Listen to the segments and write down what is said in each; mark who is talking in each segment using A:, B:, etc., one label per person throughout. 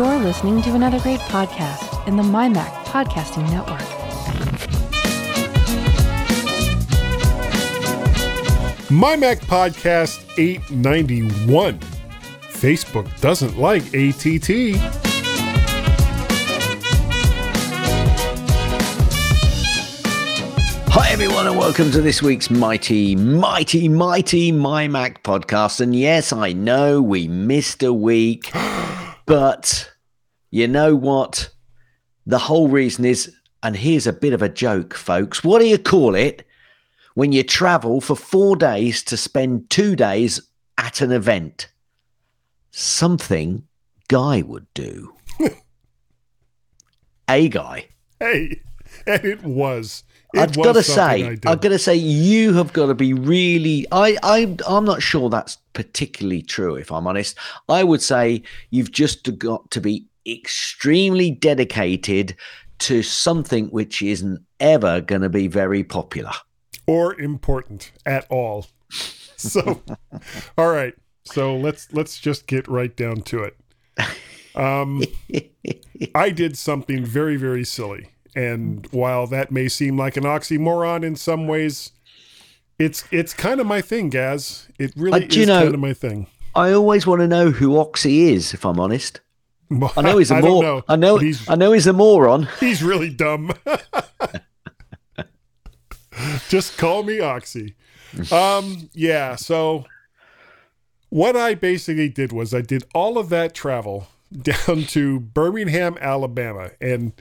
A: You're listening to another great podcast in the MyMac Podcasting Network.
B: MyMac Podcast 891. Facebook doesn't like ATT.
C: Hi, everyone, and welcome to this week's mighty, mighty, mighty My Mac podcast. And yes, I know we missed a week, but you know what? The whole reason is, and here's a bit of a joke, folks. What do you call it when you travel for four days to spend two days at an event? Something Guy would do. a guy.
B: Hey, and it was. It
C: I've got to say. I've got to say, you have got to be really. I, I, I'm not sure that's particularly true. If I'm honest, I would say you've just got to be extremely dedicated to something which isn't ever going to be very popular.
B: or important at all. So, all right. So let's let's just get right down to it. Um, I did something very very silly, and while that may seem like an oxymoron in some ways, it's it's kind of my thing, Gaz. It really
C: Uh,
B: is
C: know-
B: kind of my thing.
C: I always want to know who Oxy is. If I'm honest, I know he's a
B: I don't
C: mor-
B: know,
C: I know.
B: he's
C: I know he's a moron.
B: he's really dumb. Just call me Oxy. Um, yeah, so what I basically did was I did all of that travel down to Birmingham, Alabama, and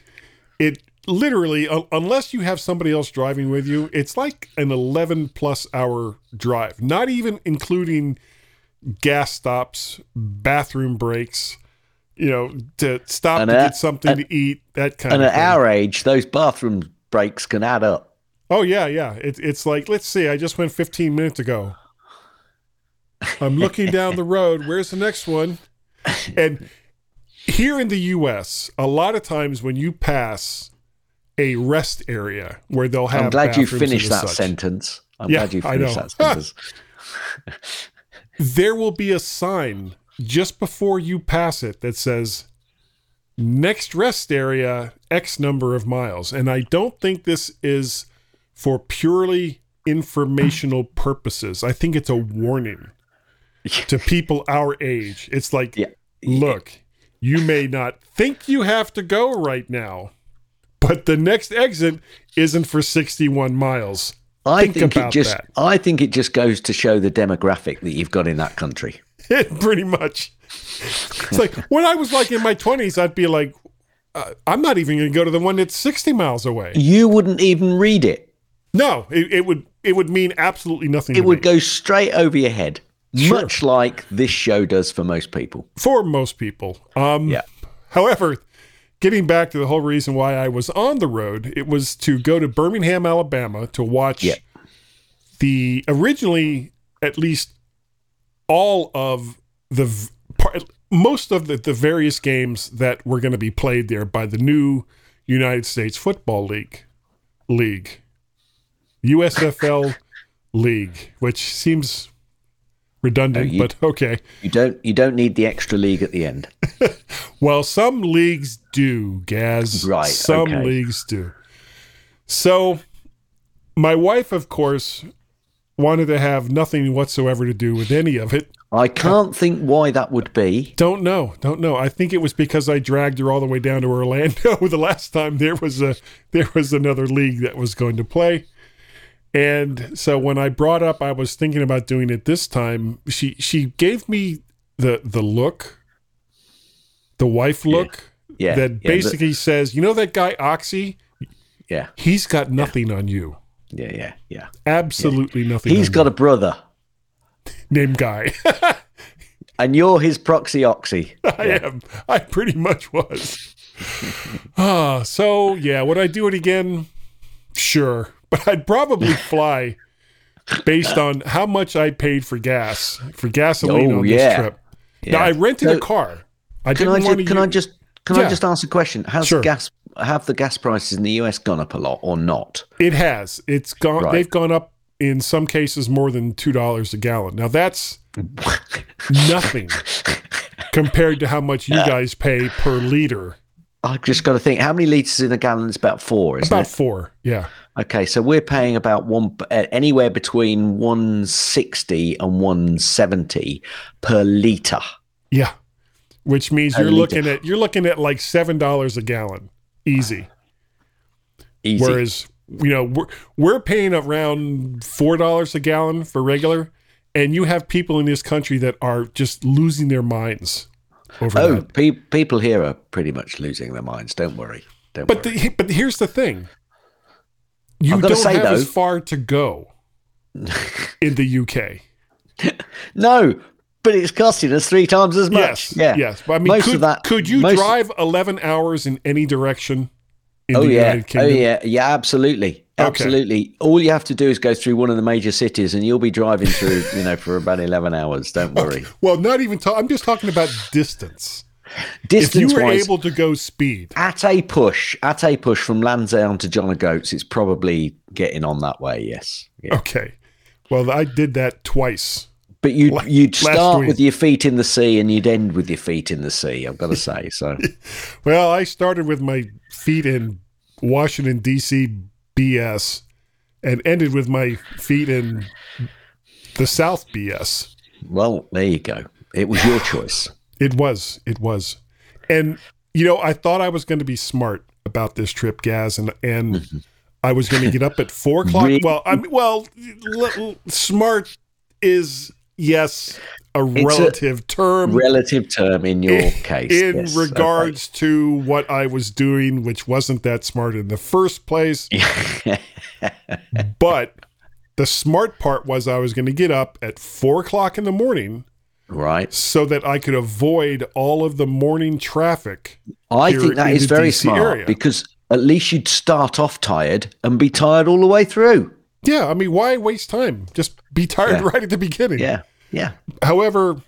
B: it literally, un- unless you have somebody else driving with you, it's like an 11 plus hour drive, not even including gas stops, bathroom breaks, you know, to stop
C: And
B: to get something to eat, that kind
C: And
B: of And
C: at
B: thing.
C: our age, those bathroom breaks can add up.
B: Oh yeah, yeah. It's it's like let's see. I just went 15 minutes ago. I'm looking down the road. Where's the next one? And here in the U.S., a lot of times when you pass a rest area where they'll have,
C: I'm glad you finished that
B: such,
C: sentence. I'm
B: Yeah,
C: glad you finished that sentence.
B: there will be a sign just before you pass it that says next rest area X number of miles. And I don't think this is for purely informational purposes. I think it's a warning to people our age. It's like,
C: Yeah.
B: look, you may not think you have to go right now, but the next exit isn't for 61 miles.
C: I
B: Think
C: think, it just
B: that.
C: I think it just goes to show the demographic that you've got in that country.
B: Pretty much. It's like when I was like in my 20s, I'd be like, uh, I'm not even going to go to the one that's 60 miles away.
C: You wouldn't even read it.
B: No, it, it would it would mean absolutely nothing.
C: It would
B: me.
C: go straight over your head.
B: Sure.
C: Much like this show does for most people.
B: for most people. Um,
C: Yeah.
B: However, getting back to the whole reason why I was on the road, it was to go to Birmingham, Alabama, to watch
C: Yeah.
B: the originally at least all of the part, most of the, the various games that were going to be played there by the new United States Football League league USFL league which seems redundant
C: you-
B: but okay
C: You don't you don't need the extra league at the end.
B: Well, some leagues do, Gaz.
C: Right,
B: Some
C: okay.
B: leagues do. So, my wife, of course, wanted to have nothing whatsoever to do with any of it.
C: I can't think why that would be.
B: Don't know. Don't know. I think it was because I dragged her all the way down to Orlando the last time there was a there was another league that was going to play. And so when I brought up I was thinking about doing it this time, she she gave me the the look, the wife look
C: Yeah.
B: that
C: yeah,
B: basically says, you know that guy Oxy,
C: yeah.
B: he's got nothing on you.
C: Yeah, yeah, yeah.
B: Absolutely nothing.
C: He's got a brother.
B: you. name guy.
C: And you're his proxy oxy.
B: I am. I pretty much was. Ah, so yeah, would I do it again? Sure, but I'd probably fly based on how much I paid for gas for gasoline
C: Oh,
B: on
C: yeah.
B: this trip. Now I rented
C: So-
B: a car. I
C: Can
B: didn't
C: I
B: want
C: just,
B: to.
C: can I just can
B: Yeah.
C: I just ask a question? How's
B: Sure.
C: gas have the gas prices in the US gone up a lot or not?
B: It has. It's gone.
C: Right.
B: They've gone up in some cases more than two dollars a gallon. Now that's nothing compared to how much you guys pay per liter.
C: I just got to think how many liters in a gallon is about four, isn't
B: About
C: it?
B: four. Yeah.
C: Okay, so we're paying about one anywhere between 160 and 170 per liter.
B: Yeah. Which means you're
C: liter.
B: looking at you're looking at like seven dollars a gallon. Easy.
C: Easy.
B: Whereas, you know, we're we're paying around four dollars a gallon for regular, and you have people in this country that are just losing their minds over
C: oh, pe- people here are pretty much losing their minds. Don't worry. Don't
B: But
C: worry.
B: the, but here's the thing. You don't
C: say,
B: have
C: though-
B: as far to go in the UK.
C: no, but it's costing us three times as much.
B: Yes,
C: yeah.
B: yes. But I mean,
C: Most
B: could,
C: of that-
B: could you drive 11 hours in any direction in
C: Oh
B: the
C: yeah.
B: United
C: Oh
B: Kingdom?
C: yeah. Yeah. Absolutely. Absolutely. All you have to do is go through one of the major cities, and you'll be driving through, you know, for about eleven hours. Don't worry.
B: Well, not even. Ta- I'm just talking about distance.
C: Distance if
B: you were able to go speed,
C: at a push, at a push from Lands Lansdowne to John O'Groats, it's probably getting on that way. Yes. Yeah.
B: okay. Well, I did that twice.
C: But you'd
B: La-
C: you'd start with your feet in the sea, and you'd end with your feet in the sea. I've got to say. So
B: Well, I started with my feet in Washington D.C. BS, and ended with my feet in the South BS.
C: well, there you go. It was your choice.
B: It was. It was. And you know, I thought I was going to be smart about this trip, Gaz, and and mm-hmm. I was going to get up at four o'clock. Well, I mean, well, l- l- smart is yes a
C: It's a
B: relative term
C: Relative term in your case.
B: in
C: yes, okay.
B: regards to what I was doing, which wasn't that smart in the first place. but the smart part was I was going to get up at four o'clock in the morning
C: right.
B: so that I could avoid all of the morning traffic.
C: I think that
B: in
C: is very
B: DC
C: smart
B: area.
C: because at least you'd start off tired and be tired all the way through.
B: Yeah, I mean, why waste time? Just be tired
C: Yeah.
B: right at the beginning.
C: Yeah. Yeah.
B: However,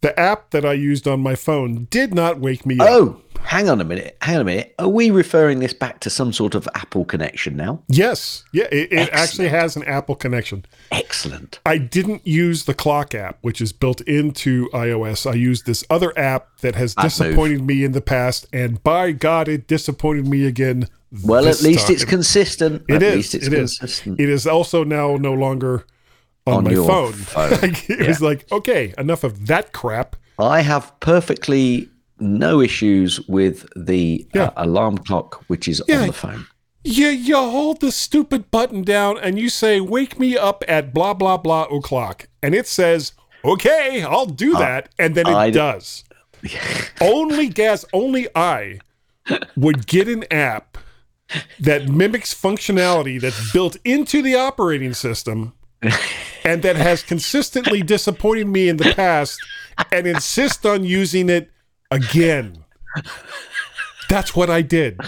B: the app that I used on my phone did not wake me up.
C: Oh, hang on a minute. Hang on a minute. Are we referring this back to some sort of Apple connection now?
B: Yes. Yeah, it, it actually has an Apple connection.
C: Excellent.
B: I didn't use the clock app, which is built into iOS. I used this other app that has
C: App
B: disappointed me in the past, and by God, it disappointed me again.
C: Well, at least
B: time.
C: it's consistent.
B: It
C: at
B: is.
C: least it's
B: It is.
C: consistent.
B: It is also now no longer on,
C: On
B: my
C: your
B: phone.
C: phone.
B: Like, it was like, okay, enough of that crap.
C: I have perfectly no issues with the
B: Yeah.
C: uh, alarm clock, which is
B: Yeah.
C: on the phone.
B: You you hold the stupid button down and you say, "Wake me up at blah blah blah o'clock," and it says, "Okay, I'll do that," and then it
C: I-
B: does. only Gaz, only I would get an app that mimics functionality that's built into the operating system and that has consistently disappointed me in the past and insist on using it again. That's what I did.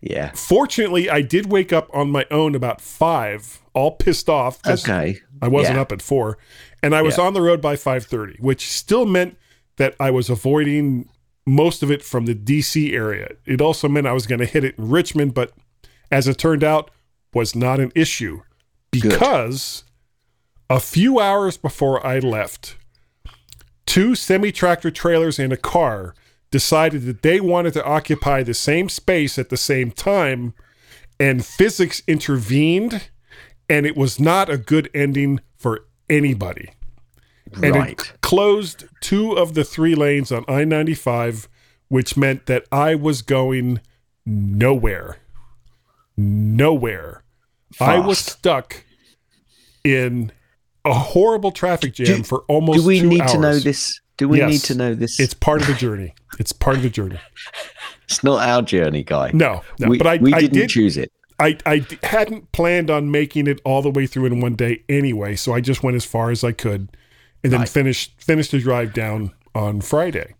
C: Yeah.
B: Fortunately, I did wake up on my own about five, all pissed off.
C: Okay.
B: I wasn't
C: Yeah.
B: up at four, and I was
C: Yeah.
B: on the road by five thirty, which still meant that I was avoiding most of it from the DC area. It also meant I was going to hit it in Richmond, but as it turned out, was not an issue because a few hours before I left, two semi tractor trailers and a car decided that they wanted to occupy the same space at the same time, and physics intervened, and it was not a good ending for anybody. And
C: Right.
B: it closed two of the three lanes on I 95, which meant that I was going nowhere. Nowhere. I was stuck in a horrible traffic jam
C: Do-
B: for almost
C: Do we
B: two
C: need
B: hours.
C: to know this? Do we
B: Yes.
C: need to know this?
B: It's part of the journey. It's part of the journey.
C: It's not our journey, guy.
B: No, no.
C: we,
B: but I,
C: we
B: I
C: didn't
B: did.
C: choose it.
B: I, I d- hadn't planned on making it all the way through in one day anyway, so I just went as far as I could, and then
C: Right.
B: finished finished the drive down on Friday.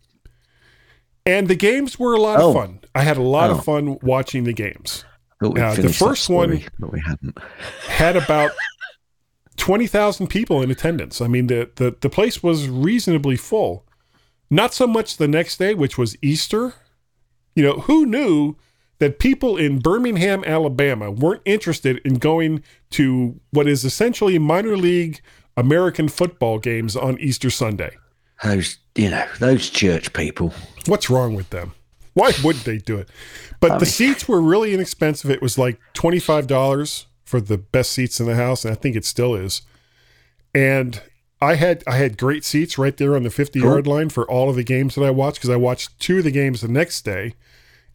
B: And the games were a lot
C: Oh.
B: of fun. I had a lot
C: Oh.
B: of fun watching the games.
C: Thought we'd
B: Uh, the
C: finished that
B: first one-
C: but we hadn't.
B: Had about twenty thousand people in attendance. I mean, the, the the place was reasonably full. Not so much the next day, which was Easter. You know, who knew that people in Birmingham, Alabama weren't interested in going to what is essentially minor league American football games on Easter Sunday?
C: Those, you know, those church people.
B: What's wrong with them? Why wouldn't they do it? But the seats were really inexpensive. It was like twenty five dollars for the best seats in the house, and I think it still is. And I had I had great seats right there on the fifty yard line for all of the games that I watched because I watched two of the games the next day,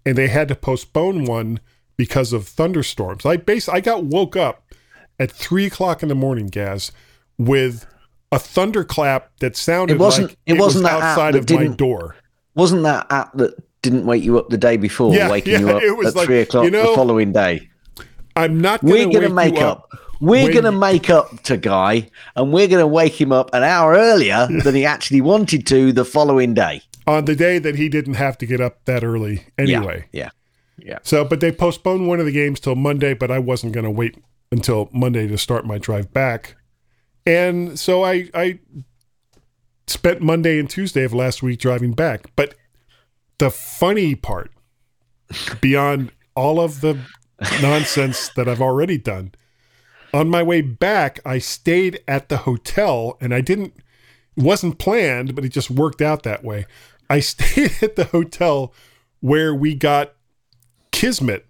B: and they had to postpone one because of thunderstorms. I base I got woke up at three o'clock in the morning, Gaz, with a thunderclap that sounded
C: It wasn't-
B: like
C: it wasn't
B: was
C: that
B: outside of my door.
C: Wasn't that app that didn't wake you up the day before,
B: Yeah,
C: waking you up
B: it was
C: at
B: like,
C: three o'clock
B: you know,
C: the following day?
B: I'm not gonna
C: We're going to make
B: you
C: up. We're
B: when
C: going to make up to Guy, and we're going to wake him up an hour earlier than he actually wanted to the following day.
B: on the day that he didn't have to get up that early anyway.
C: Yeah. Yeah. Yeah.
B: So, but they postponed one of the games till Monday, but I wasn't going to wait until Monday to start my drive back. And so I I spent Monday and Tuesday of last week driving back. But the funny part beyond all of the nonsense that I've already done, on my way back, I stayed at the hotel and I didn't it wasn't planned, but it just worked out that way. I stayed at the hotel where we got Kismet,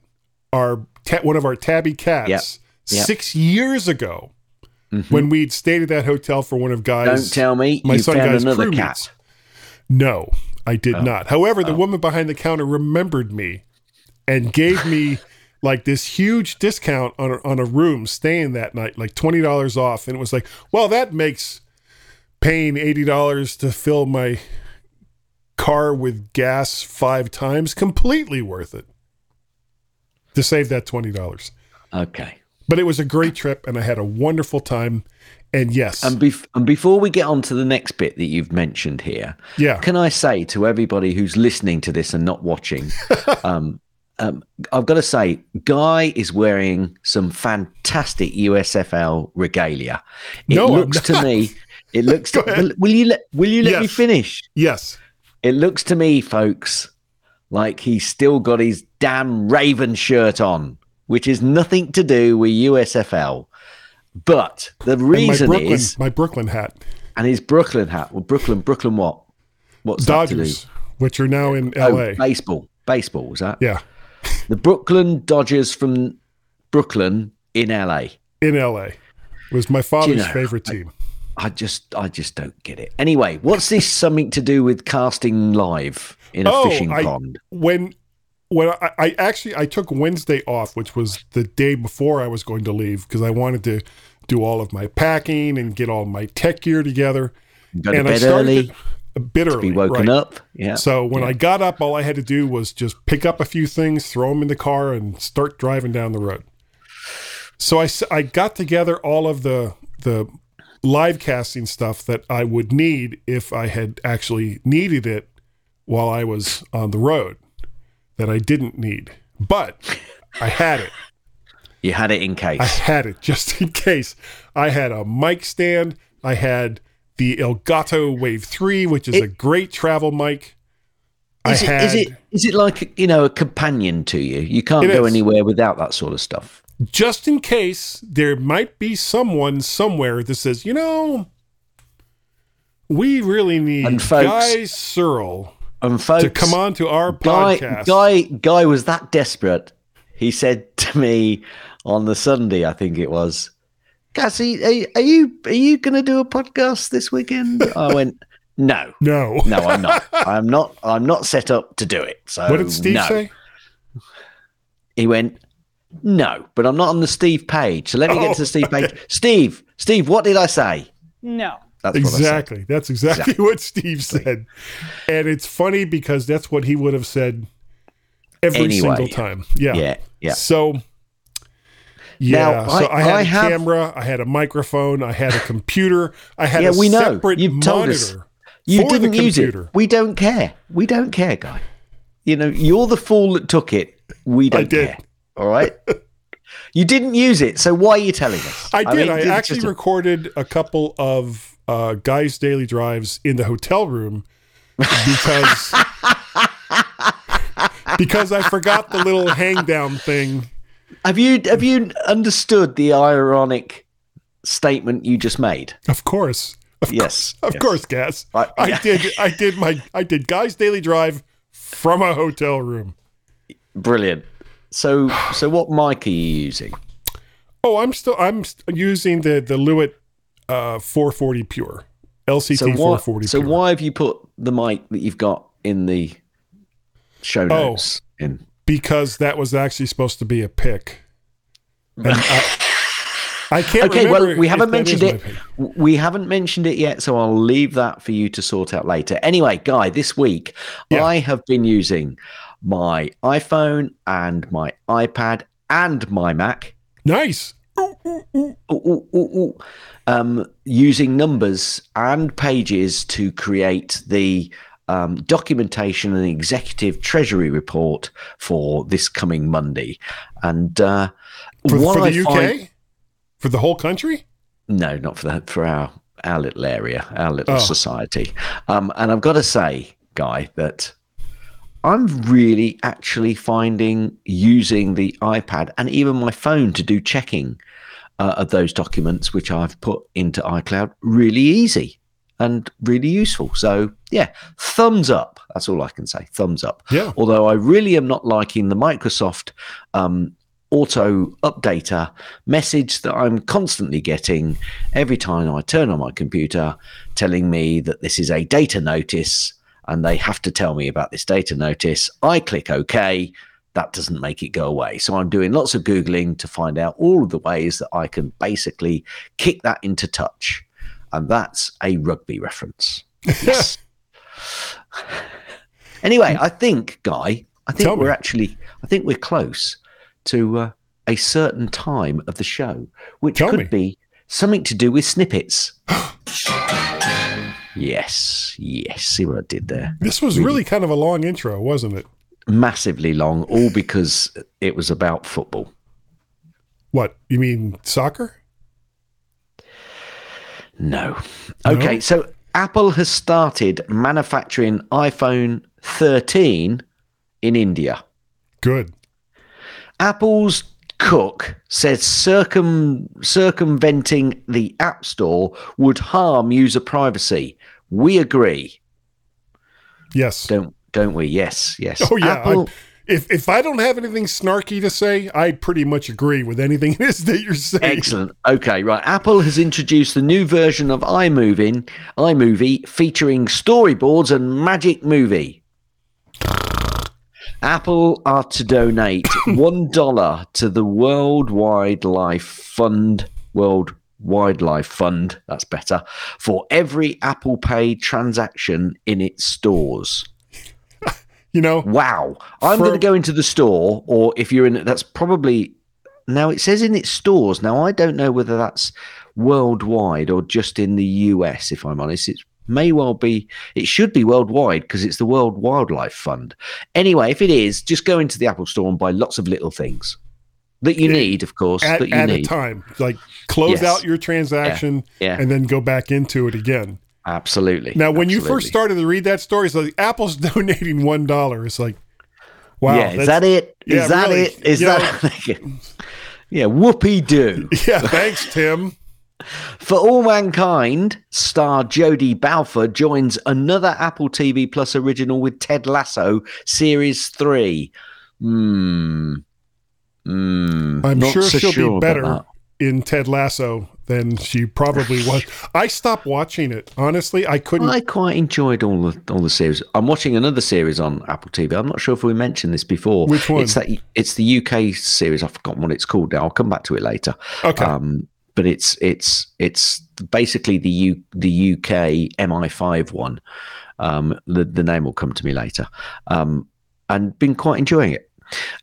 B: our one of our tabby cats,
C: Yep. Yep.
B: six years ago mm-hmm. when we'd stayed at that hotel for one of guys.
C: Don't tell me
B: my
C: you
B: son
C: found
B: guy's
C: another
B: crew
C: cat.
B: No, I did oh. not. However, the oh. woman behind the counter remembered me and gave me like this huge discount on a, on a room staying that night, like twenty dollars off, and it was like, well, that makes paying eighty dollars to fill my car with gas five times completely worth it to save that twenty dollars.
C: Okay.
B: But it was a great trip, and I had a wonderful time. And yes,
C: And, bef- and before we get on to the next bit that you've mentioned here,
B: yeah,
C: can I say to everybody who's listening to this and not watching, um, um, I've got to say, Guy is wearing some fantastic USFL regalia. It
B: No,
C: looks to me, it looks. To, will, you let Will you let me finish?
B: yes.
C: It looks to me, folks, like he's still got his damn Raven shirt on, which is nothing to do with USFL. But the
B: And my
C: reason
B: Brooklyn,
C: is,
B: my Brooklyn hat,
C: and his Brooklyn hat. Well, Brooklyn, Brooklyn, what? What's that to do?
B: Dodgers, which are now in
C: Oh,
B: L.A.
C: baseball. Baseball was that?
B: Yeah,
C: The Brooklyn Dodgers from Brooklyn in LA.
B: in L.A. was my father's
C: know,
B: favorite team.
C: I just, I just don't get it. Anyway, what's this something to do with casting live in a
B: Oh,
C: fishing
B: I-
C: pond?
B: when when I, I actually I took Wednesday off, which was the day before I was going to leave because I wanted to do all of my packing and get all my tech gear together.
C: Go to
B: and I
C: bed
B: started
C: early,
B: it a bit early.
C: be woken
B: right.
C: up. Yeah.
B: So when I got up, all I had to do was just pick up a few things, throw them in the car, and start driving down the road. So I, I got together all of the the live casting stuff that I would need if I had actually needed it while I was on the road that I didn't need, but I had it.
C: you had it in case.
B: I had it just in case. I had a mic stand. I had the Elgato Wave 3, which is a great travel mic.
C: Is
B: I
C: it, is it is it like you know a companion to you? You can't go
B: is.
C: anywhere without that sort of stuff.
B: just in case there might be someone somewhere that says, you know, we really need
C: And folks-
B: Guy Serle
C: And folks,
B: to come on to our
C: Guy,
B: podcast.
C: Guy, Guy was that desperate. He said to me on the Sunday, I think it was, Cassie, are, are you are you going to do a podcast this weekend? I went, no,
B: no.
C: no, I'm not. I'm not. I'm not set up to do it. So
B: what did Steve
C: no.
B: say?
C: He went, no, but I'm not on the Steve page. So let me
B: Oh,
C: get to the oh. Steve page. Steve, Steve, what did I say?
D: No.
C: That's what I said.
B: Exactly. That's exactly, what Steve said. And it's funny because that's what he would have said every
C: Anyway.
B: single time. Yeah.
C: Yeah, yeah.
B: So yeah,
C: Now,
B: so
C: I-
B: I, had
C: I
B: a
C: have-
B: camera, I had a microphone, I had a computer, I had
C: Yeah,
B: a
C: we know.
B: separate
C: You've told us.
B: monitor.
C: You
B: for
C: didn't use it. We don't care. We don't care, guy. You know, you're the fool that took it. We don't
B: did.
C: care. All right. you didn't use it, so why are you telling us?
B: I did.
C: mean,
B: I, actually
C: a-
B: recorded a couple of uh, guys' daily drives in the hotel room because because I forgot the little hang down thing.
C: Have you have you understood the ironic statement you just made?
B: Of course.
C: Of yes,
B: Of
C: yes.
B: course, Gaz.
C: I-
B: I
C: yeah.
B: did. I did my. I did Guy's Daily Drive from a hotel room.
C: Brilliant. So, so what mic are you using?
B: Oh, I'm still. I'm using the the Lewitt uh, 440 Pure LCT
C: So why,
B: 440.
C: so
B: Pure.
C: why have you put the mic that you've got in the show
B: Oh.
C: notes in?
B: Because that was actually supposed to be a pick. And I, I can't.
C: Okay, well, we haven't mentioned it. We haven't mentioned it yet, so I'll leave that for you to sort out later. Anyway, Guy, this week
B: Yeah.
C: I have been using my iPhone and my iPad and my Mac
B: Nice.
C: ooh, ooh, ooh, um, using numbers and pages to create the um, documentation and executive treasury report for this coming Monday. And uh,
B: For, for the UK?
C: find-
B: for the whole country?
C: no, not for that. For our our little area, our little
B: Oh.
C: society. Um, and I've got to say, Guy, that I'm really actually finding using the iPad and even my phone to do checking uh, of those documents, which I've put into iCloud, really easy and really useful. So, yeah, thumbs up. That's all I can say. Thumbs up.
B: Yeah.
C: Although I really am not liking the Microsoft um, auto updater message that I'm constantly getting every time I turn on my computer telling me that this is a data notice and they have to tell me about this data notice. I click OK. That doesn't make it go away. So I'm doing lots of Googling to find out all of the ways that I can basically kick that into touch. And that's a rugby reference. Yes. anyway, I think, Guy, I think
B: Tell
C: we're actually, I think we're close to uh, a certain time of the show, which
B: Tell
C: could
B: me.
C: be something to do with snippets. yes, yes. See what I did there?
B: This was really kind of a long intro, wasn't it?
C: Massively long, all because it was about football.
B: What? You mean soccer?
C: No.
B: No?
C: Okay, so Apple has started manufacturing iPhone 13 in India.
B: Good.
C: Apple's cook says circum circumventing the App Store would harm user privacy. We agree,
B: Yes.
C: don't don't we? Yes, yes.
B: Oh yeah.
C: Apple,
B: if if I don't have anything snarky to say, I pretty much agree with anything it is that you're saying.
C: Excellent. Okay, right. Apple has introduced the new version of iMovie, iMovie featuring storyboards and Magic Movie. Apple are to donate one dollar to the World Wildlife Fund. World Wildlife Fund. That's better for every Apple Pay transaction in its stores.
B: You know,
C: Wow. I'm going to go into the store, or if you're in that's probably. Now, it says in its stores. Now, I don't know whether that's worldwide or just in the US, if I'm honest. It may well be, it should be worldwide because it's the World Wildlife Fund. Anyway, if it is, just go into the Apple store and buy lots of little things that you
B: Yeah,
C: need, of course,
B: at,
C: that you
B: at a time, like close
C: Yes.
B: out your transaction
C: Yeah,
B: and then go back into it again.
C: Absolutely.
B: Now, when you first started to read that story, it's like Apple's donating one dollar. It's like, wow,
C: yeah, is that it? Is
B: yeah,
C: that
B: really.
C: it? Is that. yeah, whoopee doo.
B: Yeah, thanks, Tim.
C: For All Mankind, star Jodi Balfour joins another Apple TV Plus original with Ted Lasso, Series 3. Hmm. Hmm.
B: I'm sure
C: so
B: she'll
C: sure
B: be better in Ted Lasso than she probably was. I stopped watching it. Honestly, I couldn't.
C: I quite enjoyed all the all the series. I'm watching another series on Apple TV. I'm not sure if we mentioned this before.
B: Which one?
C: It's that it's the UK series. I've forgotten what it's called now. I'll come back to it later.
B: okay.
C: Um, but it's it's it's basically the U, the UK MI5 one. Um, the the name will come to me later. Um, and been quite enjoying it.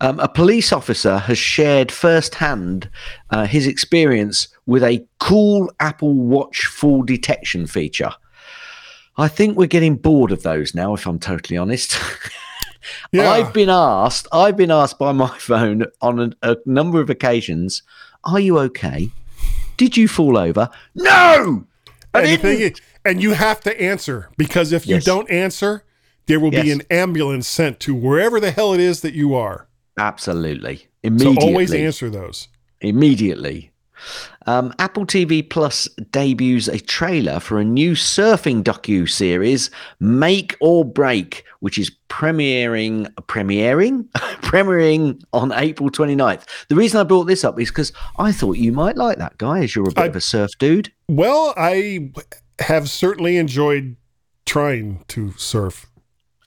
C: Um, a police officer has shared firsthand uh, his experience with a cool Apple Watch fall detection feature. I think we're getting bored of those now, if I'm totally honest.
B: yeah.
C: I've been asked. I've been asked by my phone on a, a number of occasions. Are you okay? Did you fall over? No. I
B: and,
C: didn't.
B: is- and you have to answer because if you
C: Yes.
B: don't answer, there will be an ambulance sent to wherever the hell it is that you are.
C: Absolutely. Immediately.
B: So always answer those.
C: Immediately. Um, Apple TV Plus debuts a trailer for a new surfing docu series, Make or Break, which is premiering premiering premiering on April 29th. The reason I brought this up is because I thought you might like that guy, as you're a bit
B: I-
C: of a surf dude.
B: Well, I have certainly enjoyed trying to surf.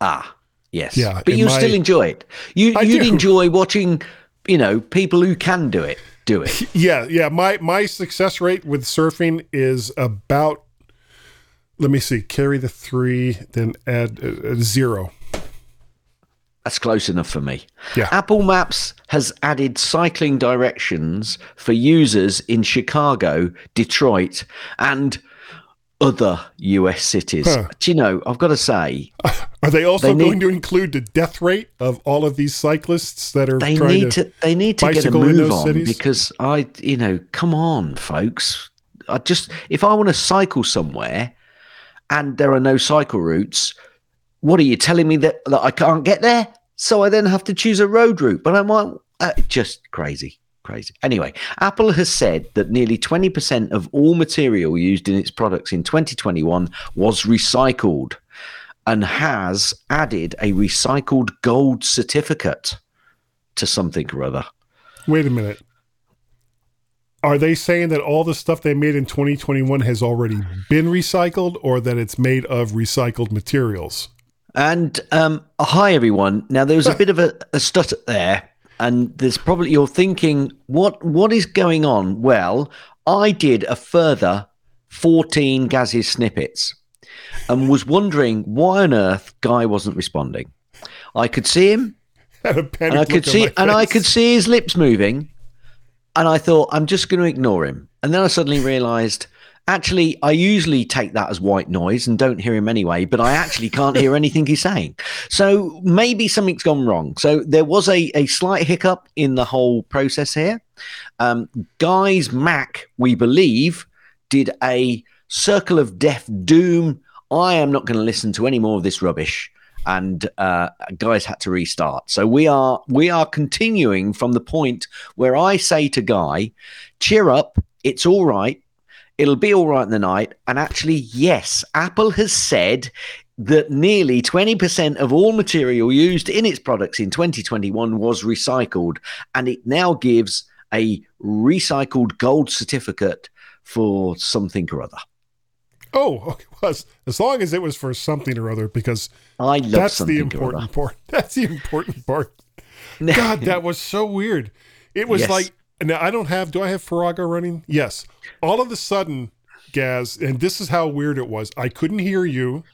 C: Ah, yes.
B: Yeah,
C: but you
B: my-
C: still enjoy it. You
B: I
C: you'd
B: do.
C: enjoy watching, you know, people who can do it do it.
B: Yeah, yeah. My my success rate with surfing is about. Let me see. Carry the three, then add uh, uh, zero.
C: That's close enough for me.
B: Yeah.
C: Apple Maps has added cycling directions for users in Chicago, Detroit, and other US cities.
B: Huh.
C: Do you know, I've got to say,
B: Are they also
C: They need-
B: going to include the death rate of all of these cyclists that are
C: they
B: trying
C: need to, they need to get a move on
B: cities?
C: because I, you know, come on, folks. I just if I want to cycle somewhere and there are no cycle routes, what are you telling me that, that I can't get there? So I then have to choose a road route. But I might uh, just crazy, crazy. Anyway, Apple has said that nearly 20% of all material used in its products in 2021 was recycled and has added a recycled gold certificate to something or other.
B: Wait a minute. Are they saying that all the stuff they made in 2021 has already been recycled or that it's made of recycled materials?
C: And um, hi, everyone. Now, there was a bit of a, a stutter there, and there's probably you're thinking, what what is going on? Well, I did a further 14 Gaz's snippets and was wondering why on earth Guy wasn't responding. I could see him, and I could see, and I could see his lips moving, and I thought I'm just going to ignore him. And then I suddenly realised, actually, I usually take that as white noise and don't hear him anyway. But I actually can't hear anything he's saying. So maybe something's gone wrong. So there was a a slight hiccup in the whole process here. Um, Guy's Mac, we believe, did a Circle of Death Doom. I am not going to listen to any more of this rubbish and uh, guys had to restart. So we are we are continuing from the point where I say to Guy, "Cheer up, it's all right. It'll be all right in the night." And actually, yes, Apple has said that nearly 20% of all material used in its products in 2021 was recycled, and it now gives a recycled gold certificate for something or other.
B: Oh, okay, was as long as it was for something or other, because
C: I love
B: that's the important part. That's the important part. God, that was so weird. It was
C: Yes.
B: like now I don't have. Do I have Farrago running? Yes. All of a sudden, Gaz, and this is how weird it was. I couldn't hear you.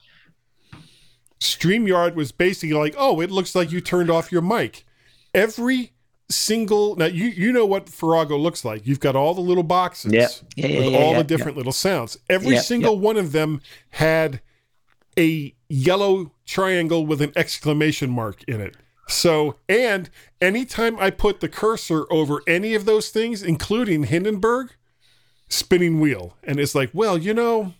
B: Streamyard was basically like, "Oh, it looks like you turned off your mic." Every single now you you know what Farrago looks like. You've got all the little boxes
C: Yeah. Yeah, yeah,
B: with
C: yeah,
B: all the different little sounds. Every single one of them had a yellow triangle with an exclamation mark in it. So, and anytime I put the cursor over any of those things, including Hindenburg, spinning wheel, and it's like, well, you know,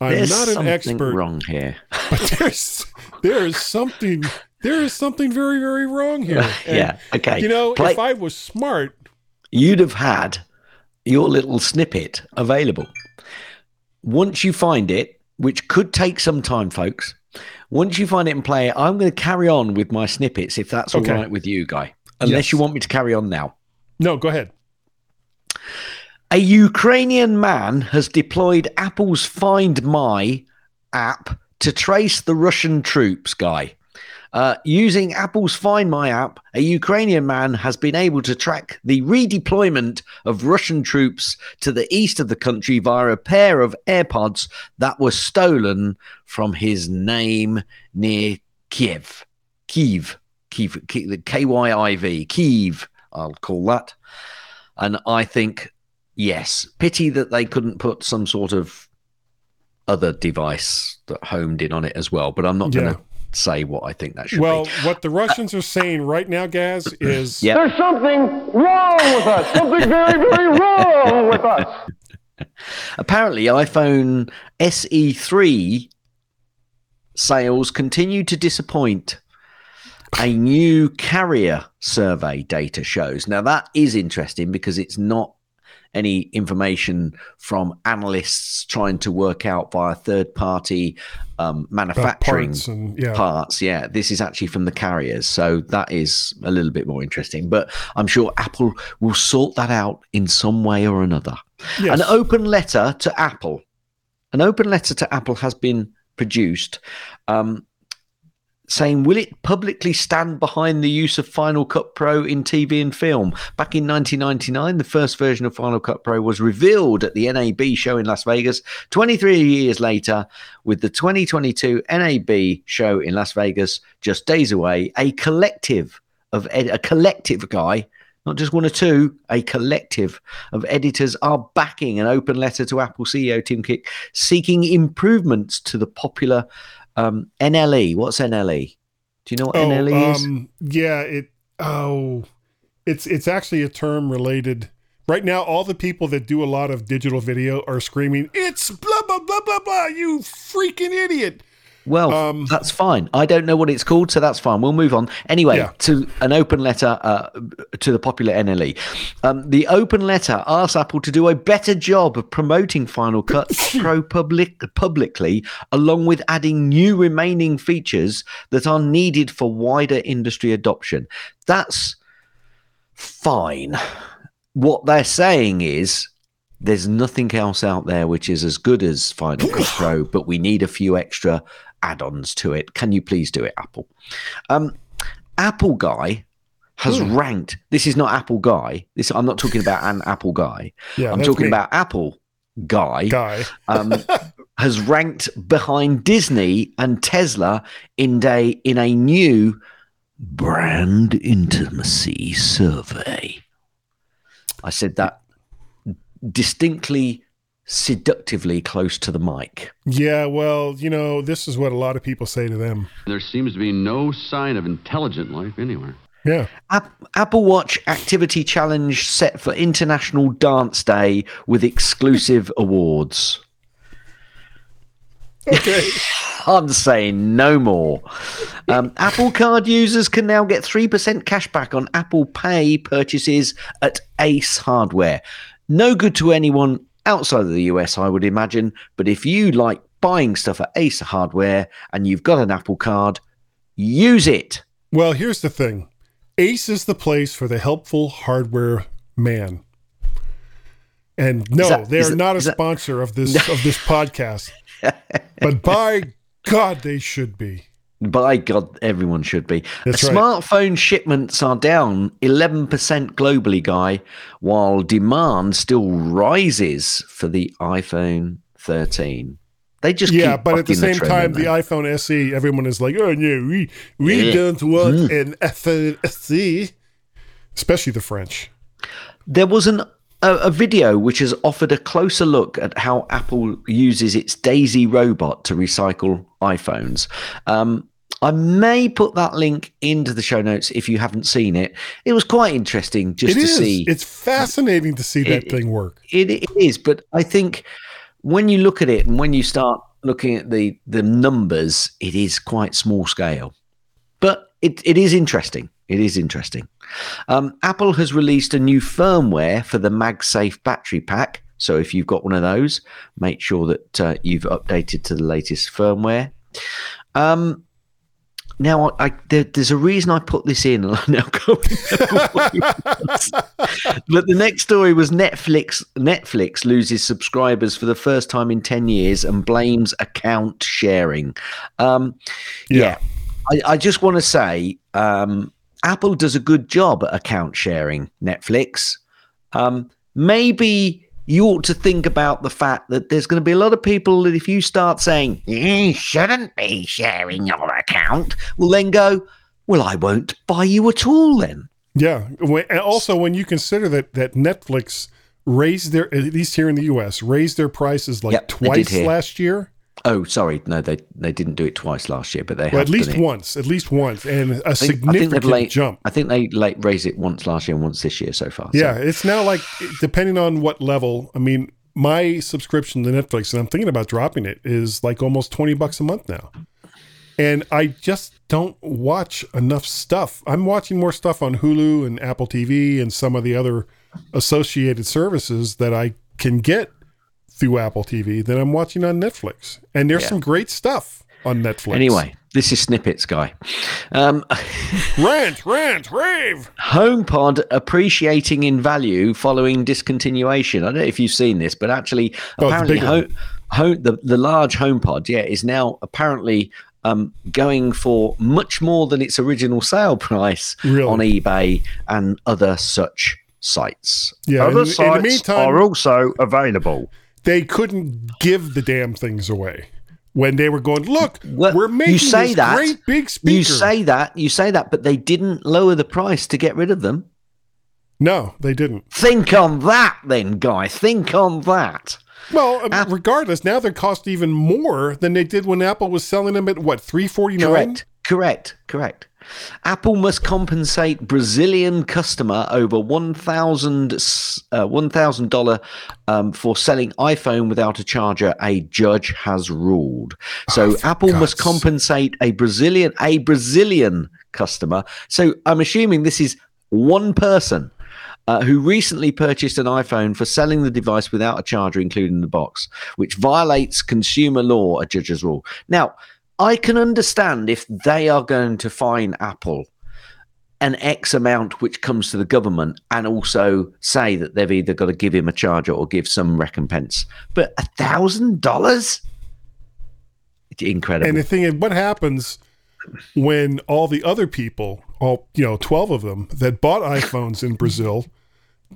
B: I'm
C: There's
B: not an expert,
C: wrong here.
B: but there's there is something there is something very very wrong here. And,
C: yeah. Okay.
B: You know,
C: Play-
B: if I was smart,
C: you'd have had your little snippet available. Once you find it, which could take some time, folks, once you find it and play it, I'm going to carry on with my snippets if that's all right
B: Okay.
C: with you, Guy. Unless
B: Yes.
C: you want me to carry on now.
B: no, go ahead.
C: A Ukrainian man has deployed Apple's Find My app to trace the Russian troops, Guy. Uh, using Apple's Find My app, a Ukrainian man has been able to track the redeployment of Russian troops to the east of the country via a pair of AirPods that were stolen from his name near Kiev. Kiev. Kiev. K Y I V. Kiev, I'll call that. And I think, yes, pity that they couldn't put some sort of other device that homed in on it as well. But I'm not going to say what I think that should
B: Well,
C: be.
B: Well, what the Russians are saying right now, Gaz, is
C: Yeah.
D: There's something wrong with us. Something very, very wrong with us.
C: Apparently, iPhone SE3 sales continue to disappoint. A new carrier survey data shows. Now, that is interesting because it's not any information from analysts trying to work out via third party um, manufacturing
B: parts and yeah.
C: parts. Yeah, this is actually from the carriers. So that is a little bit more interesting. But I'm sure Apple will sort that out in some way or another.
B: Yes.
C: An open letter to Apple. An open letter to Apple has been produced um, saying, Will it publicly stand behind the use of Final Cut Pro in TV and film? Back in 1999, the first version of Final Cut Pro was revealed at the NAB show in Las Vegas. 23 years later, with the 2022 NAB show in Las Vegas just days away, a collective of ed- a collective guy not just one or two, a collective of editors are backing an open letter to Apple CEO Tim Cook seeking improvements to the popular um, NLE. What's NLE? Do you know what
B: Oh,
C: NLE is?
B: um, yeah, it. Oh, it's it's actually a term related. Right now, all the people that do a lot of digital video are screaming, "It's blah blah blah blah blah! You freaking idiot!"
C: Well,
B: um,
C: that's fine. I don't know what it's called, so that's fine. We'll move on. Anyway,
B: Yeah.
C: to an open letter uh, to the popular NLE. Um, the open letter asks Apple to do a better job of promoting Final Cut Pro public, publicly, along with adding new remaining features that are needed for wider industry adoption. That's fine. What they're saying is there's nothing else out there which is as good as Final Cut Pro, but we need a few extra add-ons to it. Can you please do it, Apple? Um, Apple guy has
B: Hmm.
C: ranked. This is not Apple guy. This I'm not talking about an Apple guy.
B: Yeah,
C: I'm talking
B: me.
C: about Apple guy.
B: guy.
C: Um, has ranked behind Disney and Tesla in a in a new brand intimacy survey. I said that distinctly seductively close to the mic.
B: Yeah, well, you know, this is what a lot of people say to them.
E: There seems to be no sign of intelligent life anywhere.
B: Yeah,
C: Apple Watch Activity Challenge set for International Dance Day with exclusive awards.
B: okay.
C: I'm saying no more. Um, Apple Card users can now get 3% cash back on Apple Pay purchases at Ace Hardware. No good to anyone outside of the US, I would imagine. But if you like buying stuff at Ace Hardware and you've got an Apple Card, use it.
B: Well, here's the thing Ace is the place for the helpful hardware man. And no,
C: that-
B: they are
C: that-
B: not a
C: is that-
B: sponsor of this of this podcast. But by God, they should be.
C: By God, everyone should be.
B: Right.
C: Smartphone shipments are down 11% globally, Guy, while demand still rises for the iPhone 13. They just
B: Yeah, but at the same
C: trend,
B: time, the iPhone SE, everyone is like, "Oh no, we we
C: Yeah.
B: don't want
C: Mm.
B: an iPhone SE," especially the French.
C: There was an, a, a video which has offered a closer look at how Apple uses its Daisy robot to recycle iPhones. Um, I may put that link into the show notes if you haven't seen it. It was quite interesting just
B: It
C: to
B: is.
C: see.
B: It's fascinating to see that
C: It-
B: thing work.
C: It, it is, but I think when you look at it and when you start looking at the the numbers, it is quite small scale. But it, it is interesting. It is interesting. Um, Apple has released a new firmware for the MagSafe battery pack. So if you've got one of those, make sure that uh, you've updated to the latest firmware. Um, now, I, I, there, there's a reason I put this in, and I now can't remember what it was. But the next story was Netflix. Netflix loses subscribers for the first time in ten years and blames account sharing. Um, yeah, I, I just want to say um, Apple does a good job at account sharing. Netflix, um, maybe you ought to think about the fact that there's going to be a lot of people that if you start saying you shouldn't be sharing your account, will then go, well, I won't buy you at all then.
B: Yeah. And also, when you consider that that Netflix raised their, at least here in the U.S., raised their prices like
C: Yep,
B: twice last year.
C: Oh, sorry, no, they they didn't do it twice last year, but they
B: Well, at least once, at least once, and a
C: I think, I think
B: significant
C: late,
B: jump.
C: I think they late raised it once last year and once this year so far. so-
B: Yeah, it's now like depending on what level. I mean, my subscription to Netflix, and I'm thinking about dropping it, is like almost twenty bucks a month now. And I just don't watch enough stuff. I'm watching more stuff on Hulu and Apple TV and some of the other associated services that I can get through Apple TV that I'm watching on Netflix. And there's
C: Yeah.
B: some great stuff on Netflix.
C: Anyway, this is snippets, guy. Um,
B: rant, rant, rave.
C: HomePod appreciating in value following discontinuation. I don't know if you've seen this, but actually,
B: Oh,
C: apparently,
B: big
C: ho- ho- the the large HomePod, yeah, is now apparently um, going for much more than its original sale price
B: Really?
C: on eBay and other such sites.
B: Yeah.
F: Other
B: in, in the
F: sites
B: meantime,
F: are also available.
B: They couldn't give the damn things away when they were going. Look,
C: Well,
B: we're making
C: you say
B: this
C: that
B: great big speaker.
C: you say that you say that, but they didn't lower the price to get rid of them.
B: no, they didn't.
C: Think on that, then, guy. Think on that.
B: Well, um,
C: App-
B: regardless, now they cost even more than they did when Apple was selling them at what three forty nine.
C: Correct. Correct. Correct. Apple must compensate Brazilian customer over one thousand uh, one thousand dollar um, for selling iPhone without a charger. A judge has ruled. So Apple must compensate a Brazilian a Brazilian customer. So I'm assuming this is one person. Uh, who recently purchased an iPhone for selling the device without a charger included in the box, which violates consumer law, a judge's rule. Now, I can understand if they are going to fine Apple an X amount which comes to the government and also say that they've either got to give him a charger or give some recompense. But a thousand dollars? Incredible.
B: And the thing is, what happens when all the other people, all you know, twelve of them that bought iPhones in Brazil,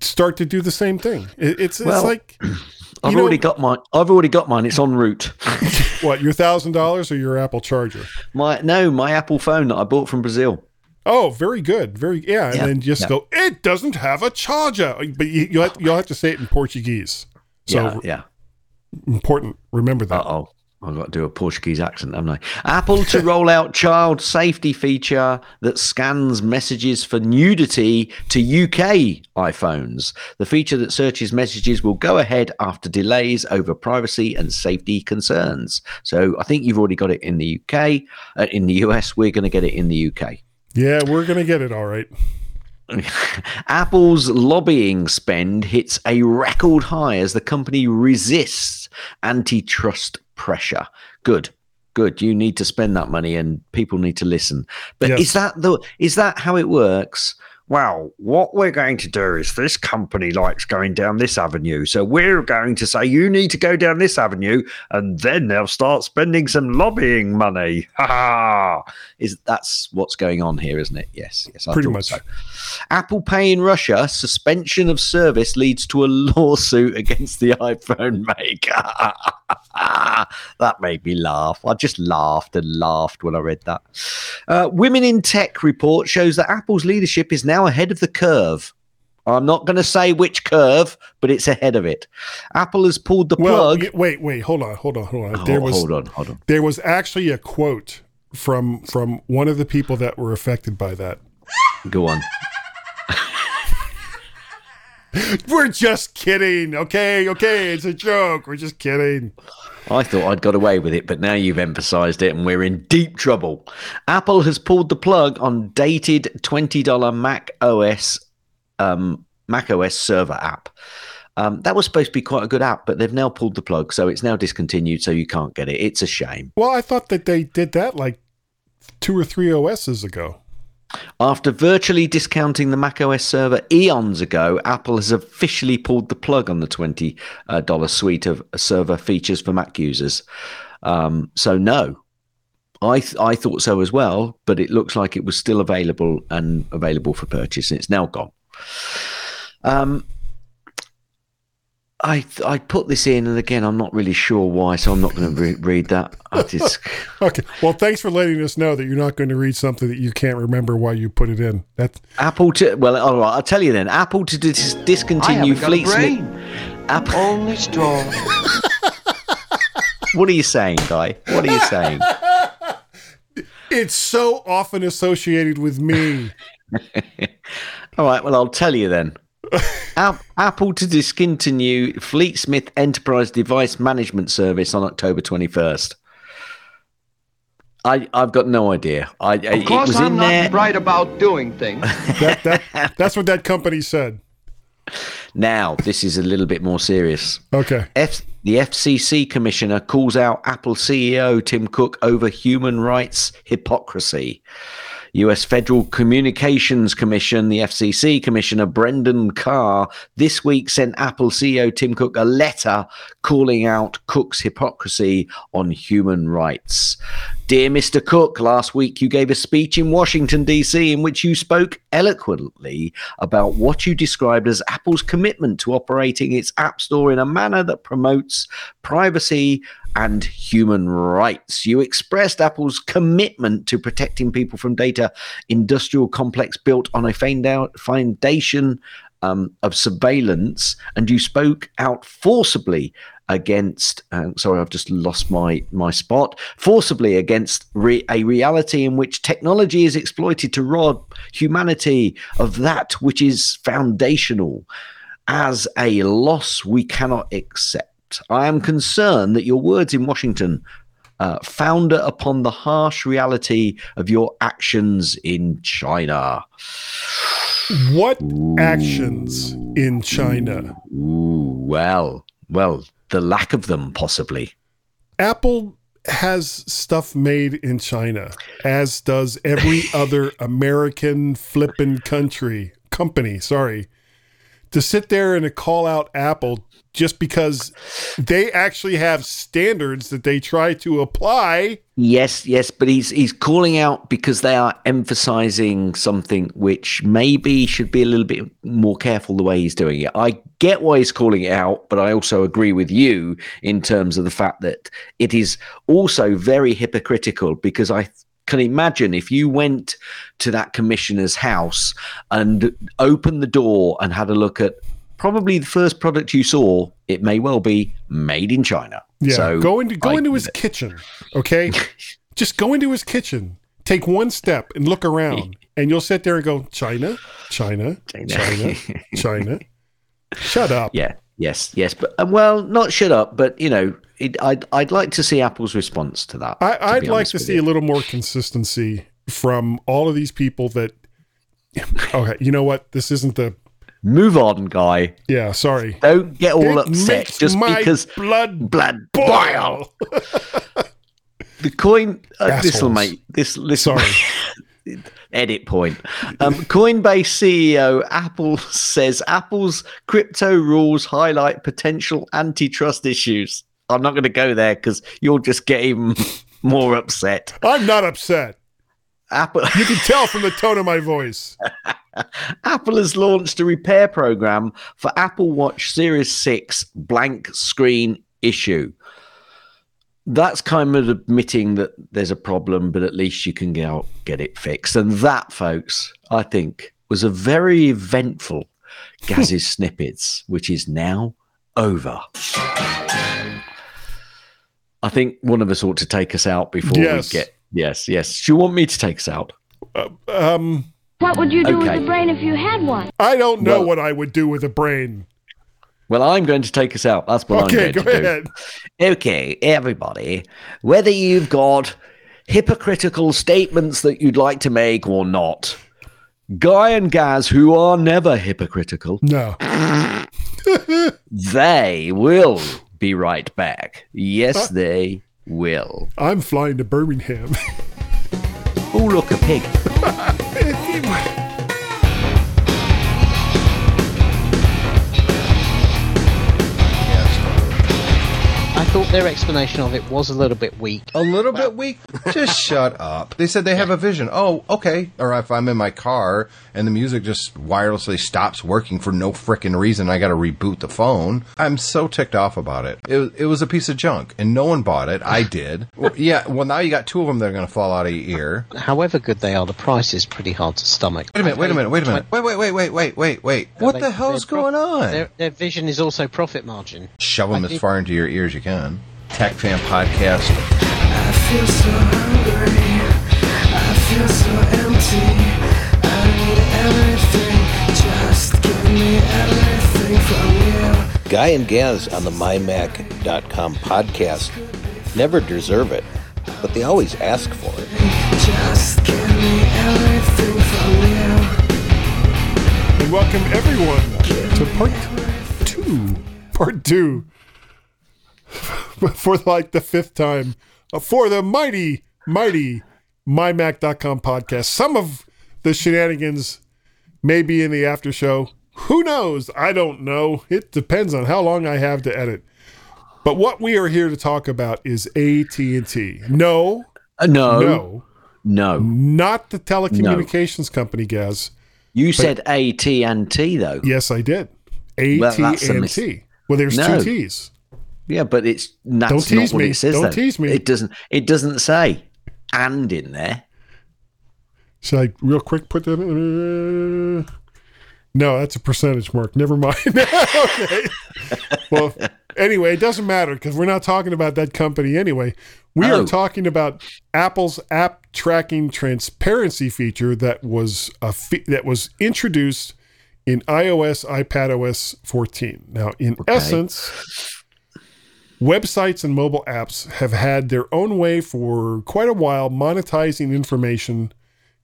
B: start to do the same thing? It, it's
C: Well,
B: it's like
C: I've
B: you know-
C: already got mine. I've already got mine. It's en route.
B: what your thousand dollars or your Apple Charger?
C: My no, my Apple phone that I bought from Brazil.
B: Oh, very good, very yeah. And
C: Yeah,
B: then just
C: yeah.
B: go. It doesn't have a charger, but you, you'll have, you'll have to say it in Portuguese. So
C: yeah, yeah.
B: important. Remember that.
C: Uh oh. I've got to do a Portuguese accent, haven't I? Apple to roll out child safety feature that scans messages for nudity to UK iPhones. The feature that searches messages will go ahead after delays over privacy and safety concerns. So I think you've already got it in the UK. Uh, in the US, we're going to get it in the UK.
B: Yeah, we're gonna get it all right.
C: Apple's lobbying spend hits a record high as the company resists antitrust pressure. Good. Good. You need to spend that money and people need to listen. But
B: Yes.
C: is that the is that how it works?
F: Well, what we're going to do is this company likes going down this avenue. So we're going to say you need to go down this avenue, and then they'll start spending some lobbying money. Ha ha.
C: Is that's what's going on here, isn't it? Yes, yes, I
B: Pretty much.
C: so. Apple Pay in Russia suspension of service leads to a lawsuit against the iPhone maker. that made me laugh. I just laughed and laughed when I read that. Uh, Women in Tech report shows that Apple's leadership is now ahead of the curve. I'm not going to say which curve, but it's ahead of it. Apple has pulled the
B: Well,
C: plug.
B: wait, wait, hold on, hold on, hold on.
C: Oh,
B: there was
C: hold on, hold on.
B: there was actually a quote from from one of the people that were affected by that.
C: Go on.
B: We're just kidding. Okay, okay, it's a joke. We're just kidding.
C: I thought I'd got away with it, but now you've emphasized it and we're in deep trouble. Apple has pulled the plug on dated $20 Mac OS um, Mac OS server app. Um, that was supposed to be quite a good app, but they've now pulled the plug, so it's now discontinued, so you can't get it. It's a shame.
B: Well, I thought that they did that like two or three OSs ago.
C: After virtually discounting the Mac OS server eons ago, Apple has officially pulled the plug on the $20 uh, suite of server features for Mac users. Um, so, no, I, th- I thought so as well, but it looks like it was still available and available for purchase, and it's now gone. Um, I I put this in, and again, I'm not really sure why, so I'm not going to re- read that. I just,
B: Okay. Well, thanks for letting us know that you're not going to read something that you can't remember why you put it in. That
C: Apple to well, all right, I'll tell you then. Apple to dis- discontinue Fleetsmith. Apple.
G: Only straw.
C: What are you saying, guy? What are you saying?
B: it's so often associated with me.
C: All right, well, I'll tell you then. App- Apple to discontinue Fleetsmith Enterprise Device Management Service on October 21st. I, I've got no idea. I, I
G: Of
C: it
G: course,
C: was
G: I'm
C: in
G: not
C: there.
G: right about doing things.
B: That that that's what that company said.
C: Now, this is a little bit more serious.
B: Okay.
C: F- the FCC commissioner calls out Apple CEO Tim Cook over human rights hypocrisy. US Federal Communications Commission, the FCC Commissioner Brendan Carr, this week sent Apple CEO Tim Cook a letter calling out Cook's hypocrisy on human rights. Dear Mr. Cook, last week you gave a speech in Washington, D.C., in which you spoke eloquently about what you described as Apple's commitment to operating its App Store in a manner that promotes privacy and human rights. You expressed Apple's commitment to protecting people from data industrial complex built on a foundation um, of surveillance, and you spoke out forcibly against. Uh, sorry, I've just lost my my spot. Forcibly against re- a reality in which technology is exploited to rob humanity of that which is foundational. As a loss we cannot accept. I am concerned that your words in Washington uh, founder upon the harsh reality of your actions in China.
B: What actions in China?
C: Ooh, well, well, the lack of them, possibly.
B: Apple has stuff made in China, as does every other American flippin' country company. Sorry. To sit there and to call out Apple just because they actually have standards that they try to apply.
C: Yes, yes, but he's he's calling out because they are emphasizing something which maybe should be a little bit more careful the way he's doing it. I get why he's calling it out, but I also agree with you in terms of the fact that it is also very hypocritical because I can imagine if you went to that commissioner's house and opened the door and had a look at probably the first product you saw, it may well be made in China.
B: Yeah,
C: so
B: go into go
C: I-
B: into his kitchen, okay? Just go into his kitchen, take one step, and look around, and you'll sit there and go, China, China,
C: China.
B: China, China. Shut up.
C: Yeah. Yes. Yes. But uh, well, not shut up, but you know, it, I'd I'd like to see Apple's response to that.
B: I, I'd like to see
C: you.
B: a little more consistency from all of these people that. Okay, you know what? This isn't the.
C: Move on, guy.
B: Yeah, sorry.
C: Don't get all
B: It
C: upset just
B: my
C: because
B: blood
C: blood boil.
B: boil.
C: The coin. Uh, this will make this. this
B: Sorry.
C: edit point. Um, Coinbase CEO Apple says Apple's crypto rules highlight potential antitrust issues. I'm not going to go there because you'll just get even more upset.
B: I'm not upset.
C: Apple.
B: You can tell from the tone of my voice.
C: Apple has launched a repair program for Apple Watch Series 6 blank screen issue. That's kind of admitting that there's a problem, but at least you can get out, get it fixed. And that, folks, I think was a very eventful Gaz's Snippets, which is now over. I think one of us ought to take us out before
B: Yes.
C: we get. Yes, yes. Do you want me to take us out?
B: Um,
G: What would you do
C: Okay.
G: with a brain if you had one?
B: I don't know
C: Well-
B: what I would do with a brain.
C: Well, I'm going to take us out. That's what
B: Okay,
C: I'm
B: go
C: going to
B: ahead.
C: do. Okay, everybody, whether you've got hypocritical statements that you'd like to make or not, Guy and Gaz, who are never hypocritical,
B: No.
C: they will be right back. Yes, uh, they will.
B: I'm flying to Birmingham.
C: Oh, look, a pig.
H: thought their explanation of it was a little bit weak.
I: A little bit weak. Just shut up. They said they have a vision. Oh, okay. Or if I'm in my car and the music just wirelessly stops working for no frickin' reason, I got to reboot the phone. I'm so ticked off about it. It, was- it was a piece of junk, and no one bought it. I did. Well, yeah. Well, now you got two of them that are going to fall out of your ear.
H: However good they are, the price is pretty hard to stomach.
I: Wait a minute. Wait a minute. Wait a minute. Wait. Wait. Wait. Wait. Wait. Wait. Wait. What
H: They-
I: the hell's is going
H: prof-
I: on?
H: Their, their vision is also profit margin.
I: Shove them
H: I
I: as
H: did-
I: far into your ears you can. Tech Fan Podcast.
J: Guy and Gaz on the MyMac.com podcast never deserve it, but they always ask for it.
B: Just give me everything from you and welcome everyone to part two. Part two. for like the fifth time. uh, For the mighty, mighty MyMac.com podcast. Some of the shenanigans may be in the after show. Who knows? I don't know. It depends on how long I have to edit. But what we are here to talk about is AT&T. No,
C: Uh, no,
B: no,
C: no.
B: not the telecommunications company, Gaz.
C: You said AT and T though.
B: Yes, I did.
C: Well,
B: AT&T.
C: mis-
B: well, there's
C: No.
B: two T's.
C: Yeah, but it's that's
B: Don't tease
C: not what
B: me.
C: it says.
B: Don't
C: though.
B: tease me.
C: It doesn't. It doesn't say and in there.
B: Should I real quick put that in? No, that's a percentage mark. Never mind. okay. Well, anyway, it doesn't matter because we're not talking about that company anyway. We
C: Oh.
B: are talking about Apple's app tracking transparency feature that was a fe- that was introduced in iOS iPadOS 14. Now, in essence, websites and mobile apps have had their own way for quite a while monetizing information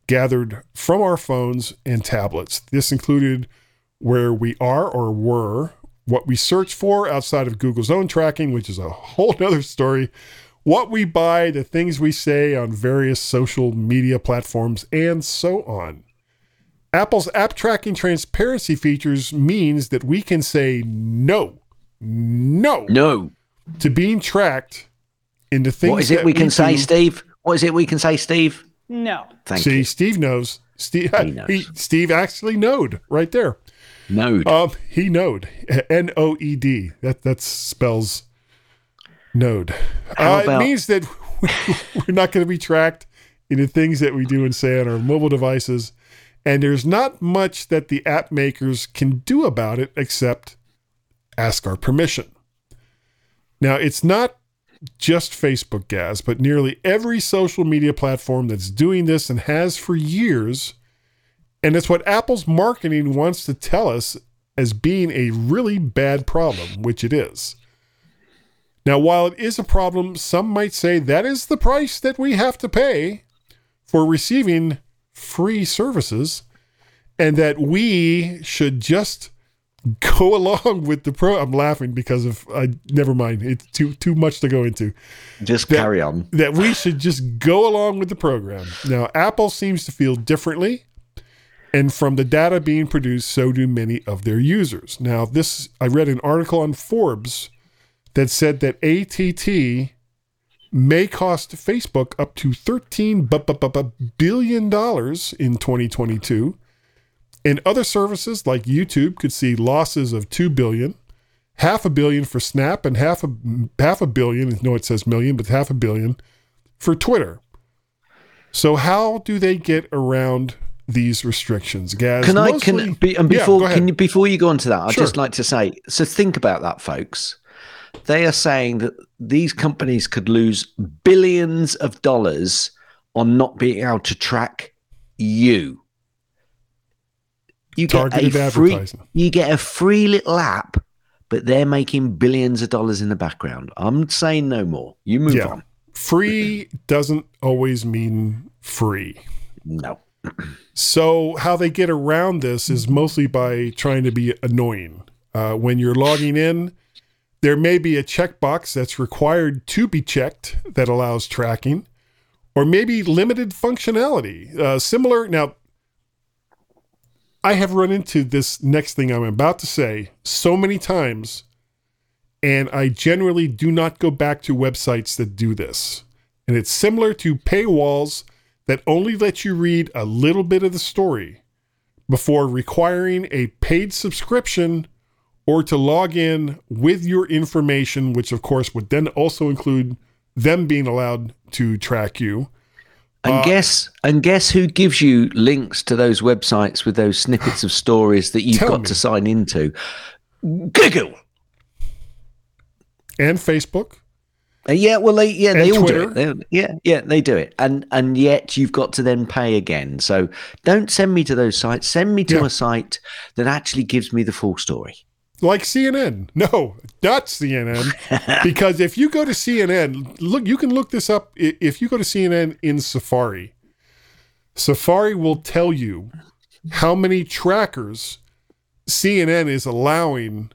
B: gathered from our phones and tablets. This included where we are or were, what we search for outside of Google's own tracking, which is a whole other story, what we buy, the things we say on various social media platforms, and so on. Apple's app tracking transparency features means that we can say no, no,
C: No.
B: To being tracked into things.
C: What is it
B: that
C: we can say,
B: do.
C: Steve? What is it we can say, Steve?
K: No.
C: Thank
B: See,
C: you.
B: Steve knows. Steve,
C: He knows.
B: he- Steve actually knowed right there.
C: No.
B: Um, he knowed. N O E D. That that spells node.
C: How
B: Uh,
C: about-
B: it means that we're not going to be tracked in the things that we do and say on our mobile devices, and there's not much that the app makers can do about it except ask our permission. Now, it's not just Facebook, Gaz, but nearly every social media platform that's doing this and has for years. And it's what Apple's marketing wants to tell us as being a really bad problem, which it is. Now, while it is a problem, some might say that is the price that we have to pay for receiving free services, and that we should just go along with the pro. I'm laughing because of I never mind. It's too too much to go into.
C: Just
B: that-
C: carry on.
B: That we should just go along with the program. Now, Apple seems to feel differently. And from the data being produced, so do many of their users. Now, this I read an article on Forbes that said that ATT may cost Facebook up to 13 bu- bu- bu- bu- billion dollars in 2022. And other services like YouTube could see losses of 2 billion, half a billion for Snap and half a half a billion, no it says million, but half a billion for Twitter. So how do they get around these restrictions, Gaz?
C: Can I
B: Mostly-
C: can be, and
B: Yeah,
C: before
B: ahead.
C: can you, before you go on to that, I'd
B: Sure.
C: just like to say so think about that, folks. They are saying that these companies could lose billions of dollars on not being able to track you. You get a free,
B: advertising.
C: you get a free little app, but they're making billions of dollars in the background. I'm saying no more. You move
B: Yeah.
C: on.
B: free doesn't always mean free.
C: No.
B: So how they get around this is mostly by trying to be annoying. Uh, when you're logging in, there may be a checkbox that's required to be checked that allows tracking, or maybe limited functionality. Uh, similar now. I have run into this next thing I'm about to say so many times, and I generally do not go back to websites that do this. And it's similar to paywalls that only let you read a little bit of the story before requiring a paid subscription or to log in with your information, which of course would then also include them being allowed to track you.
C: And
B: Uh,
C: guess and guess who gives you links to those websites with those snippets of stories that you've got
B: me.
C: to sign into? Google.
B: And Facebook.
C: Uh, yeah, well, they, yeah, they all
B: Twitter.
C: do it. They- yeah, yeah, they do it, and and yet you've got to then pay again. So don't send me to those sites. Send me to
B: Yeah.
C: a site that actually gives me the full story.
B: Like CNN. No, not CNN. because if you go to CNN, look, you can look this up. If you go to CNN in Safari, Safari will tell you how many trackers CNN is allowing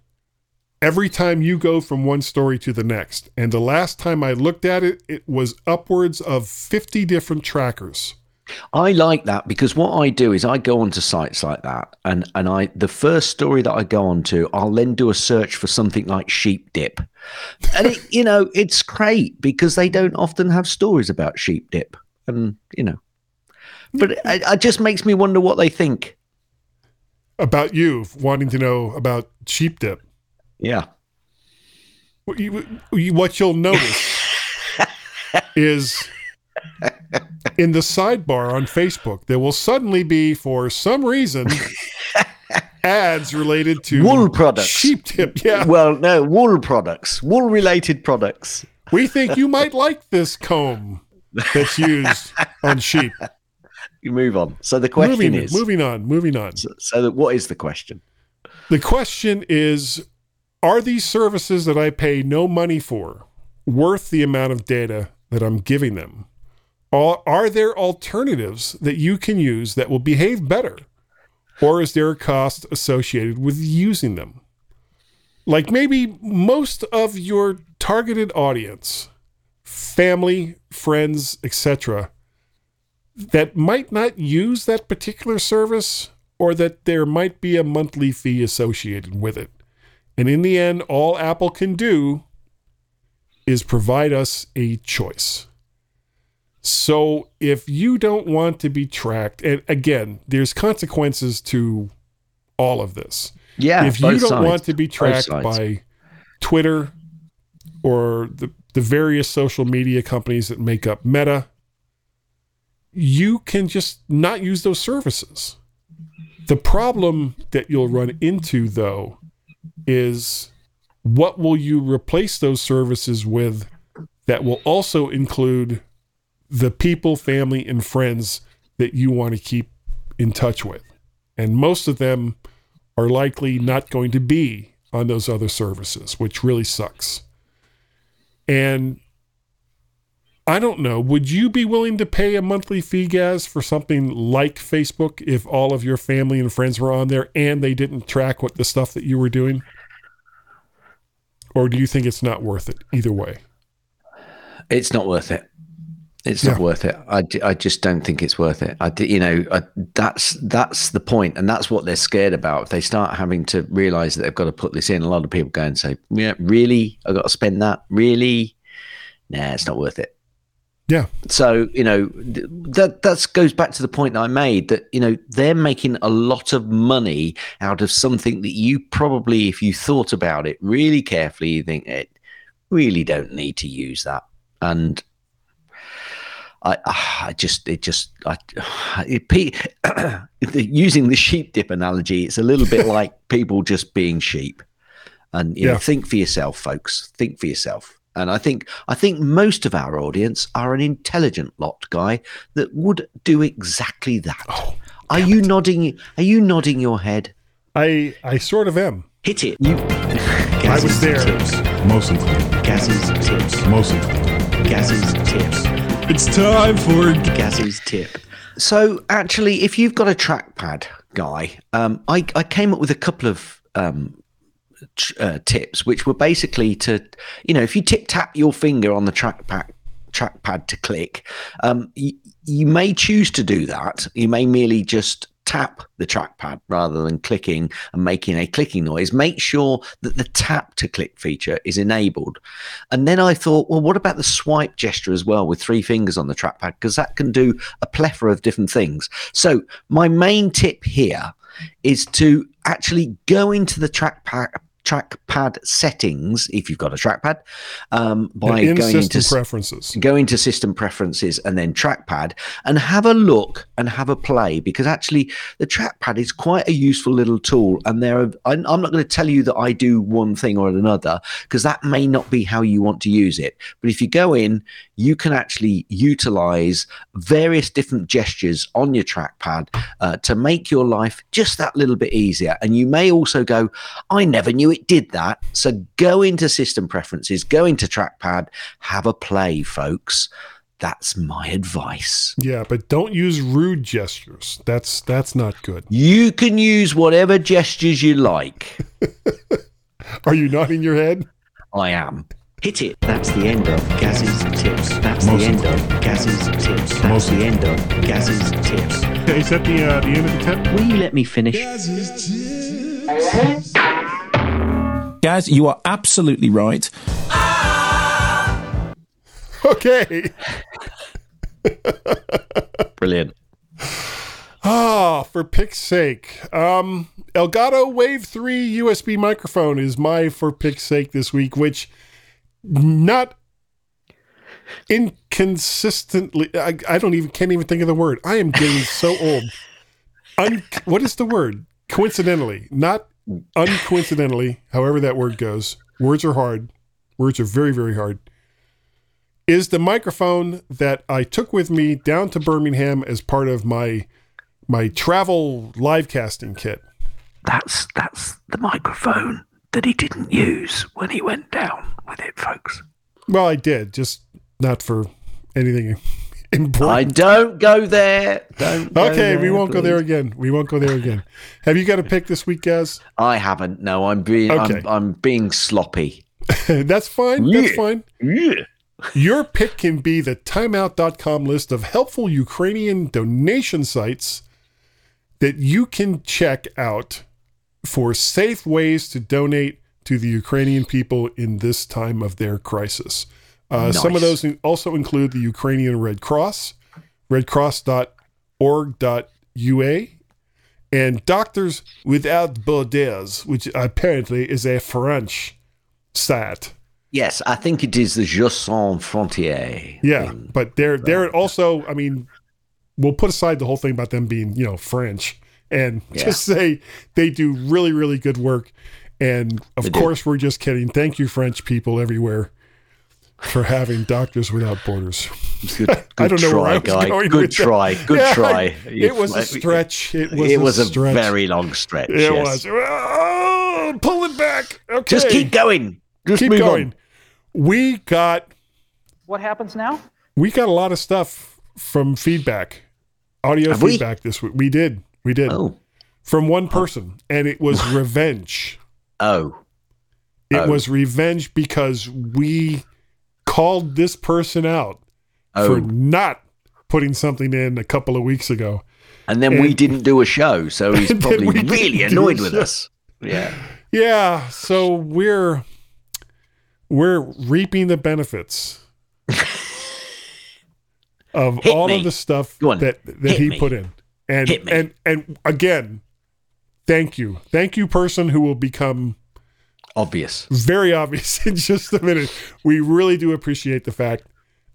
B: every time you go from one story to the next. And the last time I looked at it, it was upwards of 50 different trackers.
C: I like that because what I do is I go onto sites like that, and and I the first story that I go onto, I'll then do a search for something like sheep dip, and it, you know it's great because they don't often have stories about sheep dip, and you know, but it, it just makes me wonder what they think.
B: About you wanting to know about sheep dip.
C: Yeah,
B: What, you, what you'll notice is in the sidebar on Facebook, there will suddenly be, for some reason, ads related to
C: wool products,
B: sheep tip. Yeah.
C: Well, no, wool products, wool related products.
B: We think you might like this comb that's used on sheep.
C: You move on. So the question
B: moving,
C: is
B: moving on, moving on.
C: So, so that what is the question?
B: The question is Are these services that I pay no money for worth the amount of data that I'm giving them? Are, are there alternatives that you can use that will behave better? Or is there a cost associated with using them? Like maybe most of your targeted audience, family, friends, etc., that might not use that particular service or that there might be a monthly fee associated with it. And in the end, all Apple can do is provide us a choice. So if you don't want to be tracked, and again, there's consequences to all of this.
C: Yeah.
B: If you don't
C: sides.
B: want to be tracked by Twitter or the, the various social media companies that make up Meta, you can just not use those services. The problem that you'll run into, though, is what will you replace those services with that will also include the people, family, and friends that you want to keep in touch with. And most of them are likely not going to be on those other services, which really sucks. And I don't know, would you be willing to pay a monthly fee, Gaz, for something like Facebook if all of your family and friends were on there and they didn't track what the stuff that you were doing? Or do you think it's not worth it either way?
C: It's not worth it. It's not worth it. I, I just don't think it's worth it. I, you know, I, that's that's the point, and that's what they're scared about. If they start having to realize that they've got to put this in, a lot of people go and say, "Yeah, really? I got to spend that? Really? Nah, it's not worth it."
B: Yeah.
C: So you know that that goes back to the point that I made that you know they're making a lot of money out of something that you probably, if you thought about it really carefully, you think it really don't need to use that, and I, ah, I just, it just, I, it, pe- using the sheep dip analogy, it's a little bit like people just being sheep. And you know, think for yourself, folks. Think for yourself. And I think, I think most of our audience are an intelligent lot, guy, that would do exactly that.
B: Oh,
C: are you nodding? Are you nodding your head?
B: I I sort of am.
C: Hit it. You.
B: I was there.
K: Mostly.
C: Gaz's tips.
K: Mostly.
C: Gaz's tips.
K: It's time for
C: Gaz's tip. So, actually, if you've got a trackpad, guy, um, I, I came up with a couple of um, tr- uh, tips, which were basically to, you know, if you tip tap your finger on the trackpad trackpad to click, um, you may choose to do that. You may merely just tap the trackpad rather than clicking and making a clicking noise. Make sure that the tap to click feature is enabled. And then I thought, well, what about the swipe gesture as well with three fingers on the trackpad? Because that can do a plethora of different things. So, my main tip here is to actually go into the trackpad trackpad settings if you've got a trackpad um, by
B: in
C: going into
B: preferences.
C: go into system preferences and then trackpad and have a look and have a play because actually the trackpad is quite a useful little tool and there are I'm, I'm not going to tell you that i do one thing or another because that may not be how you want to use it but if you go in you can actually utilize various different gestures on your trackpad uh, to make your life just that little bit easier and you may also go i never knew it did that so go into system preferences go into trackpad have a play folks That's my advice.
B: Yeah, but don't use rude gestures. That's that's not good.
C: You can use whatever gestures you like.
B: Are you nodding your head?
C: I am. Hit it. That's the end of Gaz's tips. That's the end of Gaz's tips. That's the end of Gaz's tips.
B: Is that the uh, the end of the tip?
C: Will you let me finish?
K: Gaz, you are absolutely right.
B: Okay.
C: Brilliant.
B: Ah, for pick's sake. Um, Elgato Wave 3 USB microphone is my for pick's sake this week, which not inconsistently I, I don't even can't even think of the word. I am getting so old. Un, what is the word? Coincidentally, not uncoincidentally, however that word goes. Words are hard. Words are very, very hard. Is the microphone that I took with me down to Birmingham as part of my my travel live casting kit.
F: That's that's the microphone that he didn't use when he went down with it, folks.
B: Well, I did, just not for anything
C: I don't go there. Don't. go
B: okay, we won't go there again. We won't go there again. Have you got a pick this week, Gaz?
C: I haven't. No, I'm being.
B: Okay.
C: I'm, I'm being sloppy.
B: That's fine. That's
C: Yeah.
B: fine. Your pick can be the timeout.com list of helpful Ukrainian donation sites that you can check out for safe ways to donate to the Ukrainian people in this time of their crisis. Uh, Some of those also include the Ukrainian Red Cross, redcross.org.ua, and Doctors Without Borders, which apparently is a French site.
C: Yes, I think it is the Je Sans Frontier.
B: Yeah, but they're they're also. I mean, we'll put aside the whole thing about them being you know French and
C: Yeah.
B: just say they do really really good work. And of
C: They do.
B: course, we're just kidding. Thank you, French people everywhere, for having Doctors Without Borders.
C: Good,
B: I don't know
C: try,
B: where I was
C: guy.
B: going
C: Good
B: with that.
C: try. Good
B: Yeah,
C: try.
B: It was a stretch. It was.
C: it
B: a
C: was a
B: stretch.
C: very long stretch.
B: It
C: yes.
B: was. Oh, pull it back. Okay.
C: Just keep going. Just
B: Keep
C: move
B: going.
C: on.
B: We got
L: What happens now?
B: we got a lot of stuff from feedback, audio
C: Have we?
B: feedback this week. We did, we did
C: Oh,
B: from one person, and it was revenge.
C: oh,
B: It
C: Oh.
B: was revenge because we called this person out for
C: oh.
B: not putting something in a couple of weeks ago.
C: And then we didn't do a show, so he's probably really annoyed with
B: show.
C: us. Yeah.
B: Yeah, so we're we're reaping the benefits of
C: Hit
B: all
C: me.
B: of the stuff that that
C: Hit
B: he
C: me.
B: put in. And and and again, thank you. Thank you person who will become
C: Obvious.
B: very obvious in just a minute. We really do appreciate the fact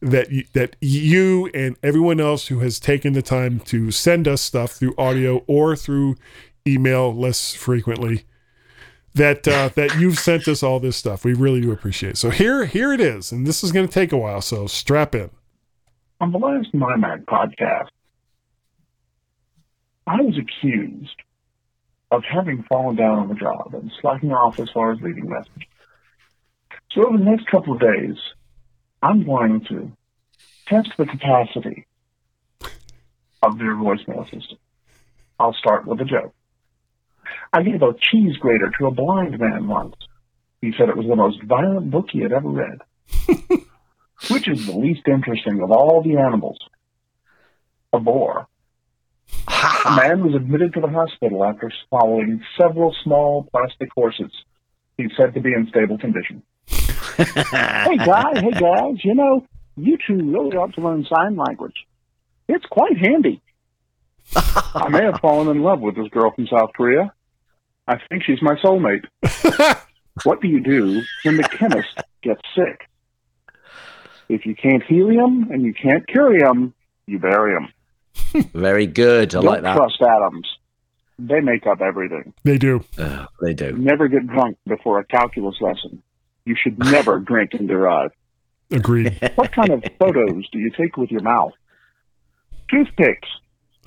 B: that you, that you and everyone else who has taken the time to send us stuff through audio or through email less frequently that uh, that you've sent us all this stuff. We really do appreciate. It. So here here it is, and this is going to take a while. So strap in.
M: On the last MyMac podcast, I was accused of having fallen down on the job and slacking off as far as leaving messages. So over the next couple of days, I'm going to test the capacity of their voicemail system. I'll start with a joke. I gave a cheese grater to a blind man once. He said it was the most violent book he had ever read. Which is the least interesting of all the animals? A boar. A man was admitted to the hospital after swallowing several small plastic horses. He's said to be in stable condition.
N: hey guys, hey guys, you know, you two really ought to learn sign language. It's quite handy.
M: I may have fallen in love with this girl from South Korea. I think she's my soulmate. what do you do when the chemist gets sick? If you can't heal him and you can't cure him, you bury him.
C: Very good. I
M: Don't
C: like that.
M: trust atoms. They make up everything.
B: They do.
C: Uh, they do.
M: Never get drunk before a calculus lesson. You should never drink and derive.
B: Agreed.
M: What kind of photos do you take with your mouth? Toothpicks.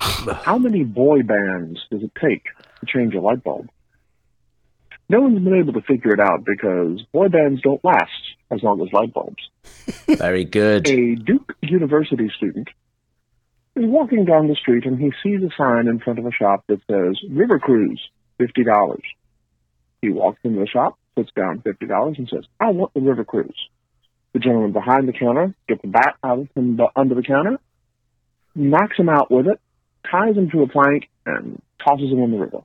M: How many boy bands does it take to change a light bulb? No one's been able to figure it out because boy bands don't last as long as light bulbs.
C: Very good.
M: A Duke University student is walking down the street and he sees a sign in front of a shop that says River Cruise, $50. He walks into the shop, puts down $50 and says, I want the River Cruise. The gentleman behind the counter gets a bat out from the, under the counter, knocks him out with it, ties him to a plank, and tosses him in the river.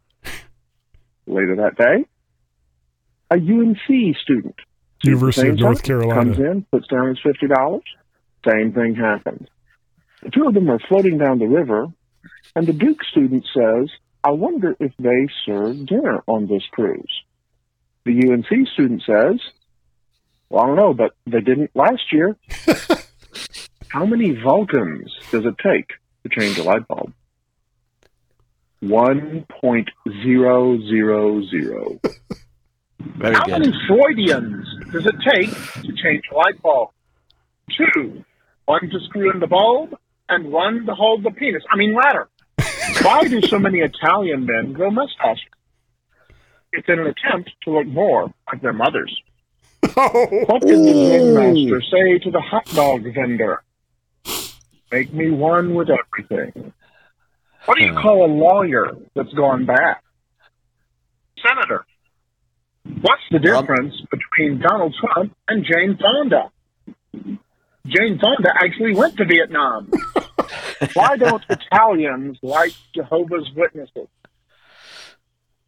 M: Later that day, a UNC student
B: University of North
M: time, Comes in, puts down his fifty dollars. Same thing happens. The two of them are floating down the river, and the Duke student says, "I wonder if they serve dinner on this cruise." The UNC student says, "Well, I don't know, but they didn't last year." How many Vulcans does it take to change a light bulb? One point zero zero zero.
C: Very
N: How
C: good.
N: many Freudians does it take to change a light bulb? Two. One to screw in the bulb and one to hold the penis. I mean ladder. Why do so many Italian men grow mustaches? It's in an attempt to look more like their mothers. Oh. What did the Zen master say to the hot dog vendor? Make me one with everything. What do you call a lawyer that's gone bad? Senator. What's the difference between Donald Trump and Jane Fonda? Jane Fonda actually went to Vietnam. Why don't Italians like Jehovah's Witnesses?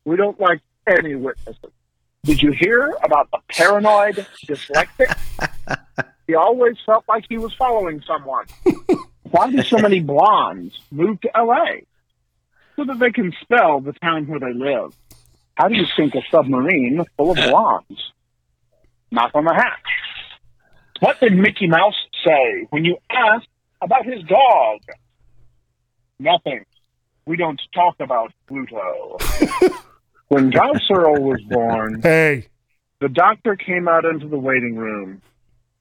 N: We don't like any witnesses. Did you hear about the paranoid dyslexic? he always felt like he was following someone. Why do so many blondes move to LA? So that they can spell the town where they live. How do you sink a submarine full of blondes? Knock on the hatch. What did Mickey Mouse say when you asked about his dog? Nothing. We don't talk about Pluto. when John Serle was born,
B: hey,
N: the doctor came out into the waiting room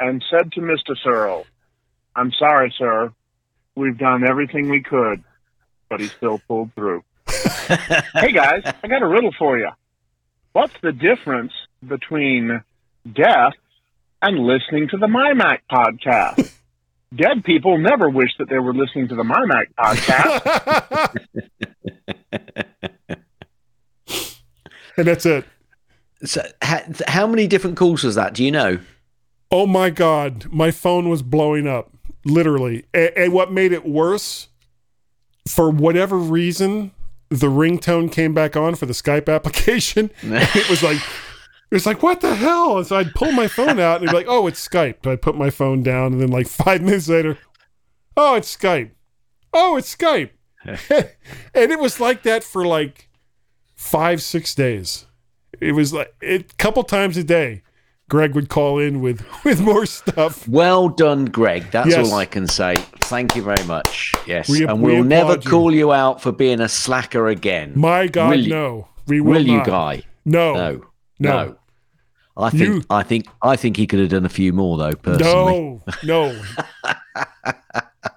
N: and said to Mr. Serle, I'm sorry, sir. We've done everything we could, but he still pulled through. hey guys, I got a riddle for you. What's the difference between death and listening to the MyMac podcast? Dead people never wish that they were listening to the MyMac podcast.
B: and that's it.
C: So, ha- how many different calls was that? Do you know?
B: Oh my God, my phone was blowing up, literally. A- And, what made it worse, for whatever reason, the ringtone came back on for the Skype application. it was like, it was like, what the hell? And so I'd pull my phone out and be like, oh, it's Skype. I'd put my phone down, and then like five minutes later, oh, it's Skype. Oh, it's Skype. and it was like that for like five, six days. It was like a couple times a day. Greg would call in with with more stuff.
C: Well done, Greg. That's
B: Yes.
C: all I can say. Thank you very much. Yes,
B: We-
C: and
B: we
C: we'll never
B: you.
C: call you out for being a slacker again.
B: My God,
C: Will you-
B: no. We will,
C: will
B: you.
C: Guy?
B: No.
C: No,
B: No.
C: I think
B: You-
C: I think I think he could have done a few more though. Personally,
B: No, no.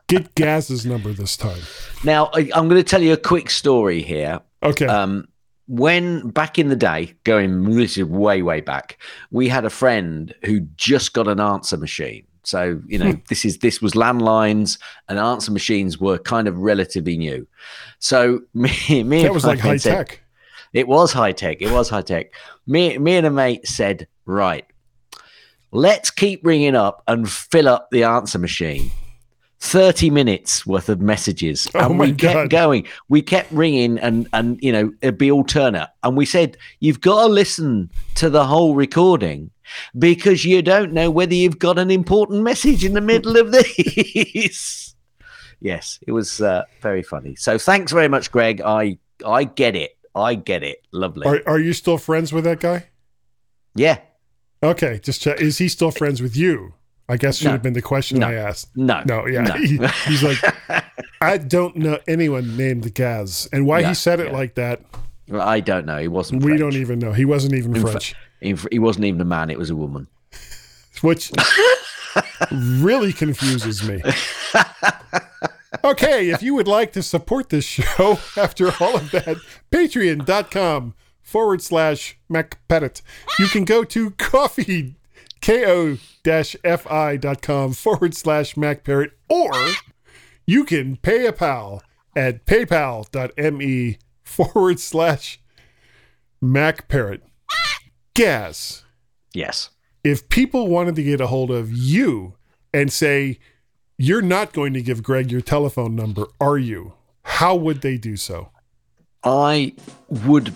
B: Get Gaz's number this time.
C: Now, I, I'm going to tell you a quick story here.
B: Okay.
C: Um, when back in the day, going this is way, way back, we had a friend who just got an answer machine. So you know, this is this was landlines and answer machines were kind of relatively new. So me, me
B: That
C: and
B: was like high
C: said-
B: tech.
C: It was high tech. It was high tech. Me, me and a mate said, right, let's keep ringing up and fill up the answer machine. 30 minutes worth of messages.
B: Oh
C: and we kept going. We kept ringing and, and, you know, it'd be alternate. And we said, you've got to listen to the whole recording because you don't know whether you've got an important message in the middle of these. yes, it was uh, very funny. So thanks very much, Greg. I, I get it. I get it. Lovely.
B: Are, are you still friends with that guy?
C: Yeah.
B: Okay, just check. Is he still friends with you? I guess should
C: No.
B: have been the question
C: No.
B: I asked.
C: No.
B: No, yeah.
C: No.
B: He- he's like, I don't know anyone named Gaz. And why he said it like that,
C: Well, I don't know. He wasn't.
B: we
C: French.
B: don't even know. He wasn't even
C: In
B: French.
C: in he wasn't even a man. It was a woman.
B: which really confuses me. Okay, if you would like to support this show after all of that, patreon.com forward slash MacParrot. You can go to coffee ko-fi.com forward slash MacParrot, or you can pay a pal at paypal.me forward slash MacParrot. Gaz.
C: Yes.
B: if people wanted to get a hold of you and say, you're not going to give Greg your telephone number, are you? How would they do so?
C: I would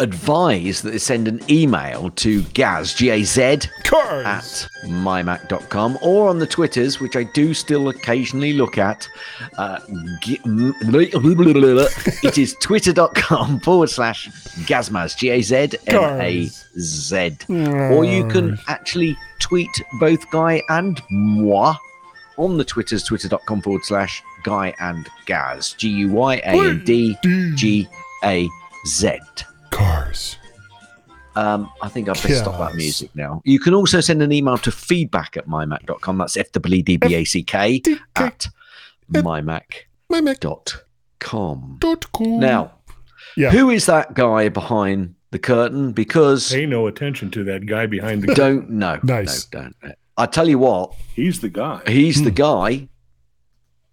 C: advise that they send an email to Gaz, G A Z, at mymac.com or on the Twitters, which I do still occasionally look at. Uh, g- it is twitter.com forward slash Gazmaz, G A Z M A Z. Or you can actually tweet both Guy and moi on the Twitters, twitter.com forward slash Guy and Gaz, G U Y A N D G A Z.
B: Cars.
C: Um, I think I've best stop that music now. You can also send an email to feedback at mymac.com. That's F W D B A C K at mymac.com.
B: Dot com.
C: Now,
B: Yeah.
C: who is that guy behind the curtain? Because
O: Pay no attention to that guy behind the curtain.
C: don't know.
B: Nice.
C: No, don't. I tell you what,
O: He's the guy.
C: he's
B: Hmm.
C: the guy.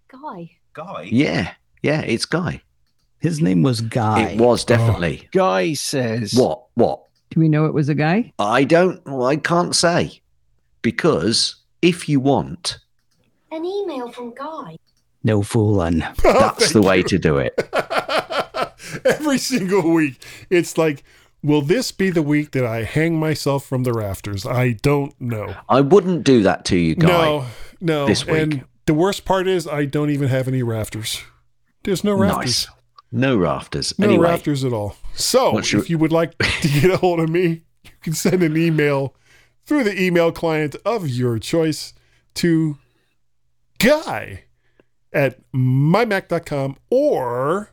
G: Guy.
J: Guy.
C: Yeah, yeah, it's Guy.
P: His name was Guy.
C: It was definitely.
H: Guy says.
C: What? What?
Q: Do we know it was a guy?
C: I don't. Well, I can't say because if you want,
G: An email from Guy.
P: No fooling.
C: that's the way to do it.
B: Every single week, it's like, will this be the week that I hang myself from the rafters? I don't know.
C: I wouldn't do that to you, Guy.
B: No, no.
C: This week.
B: And the worst part is, I don't even have any rafters. There's no rafters.
C: Nice. No rafters.
B: No
C: anyway,
B: rafters at all. So, if you would like to get a hold of me, you can send an email through the email client of your choice to guy at mymac.com or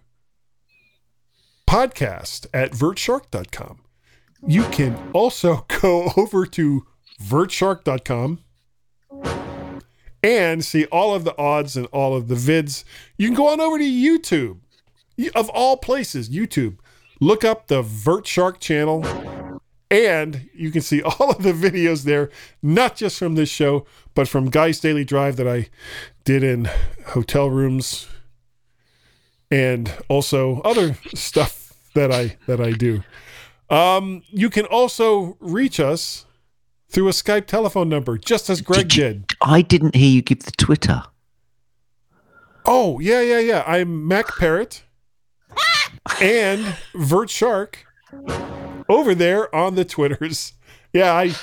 B: podcast at vertshark.com. You can also go over to vertshark.com and see all of the odds and all of the vids. You can go on over to YouTube. Of all places, YouTube. Look up the Vert Shark channel and you can see all of the videos there, not just from this show, but from Guy's Daily Drive that I did in hotel rooms and also other stuff that I that I do. Um, you can also reach us through a Skype telephone number, just as Greg did.
C: I didn't hear you give the Twitter.
B: Oh, yeah, yeah, yeah. I'm Mac Parrot and Vert Shark over there on the Twitters. Yeah, I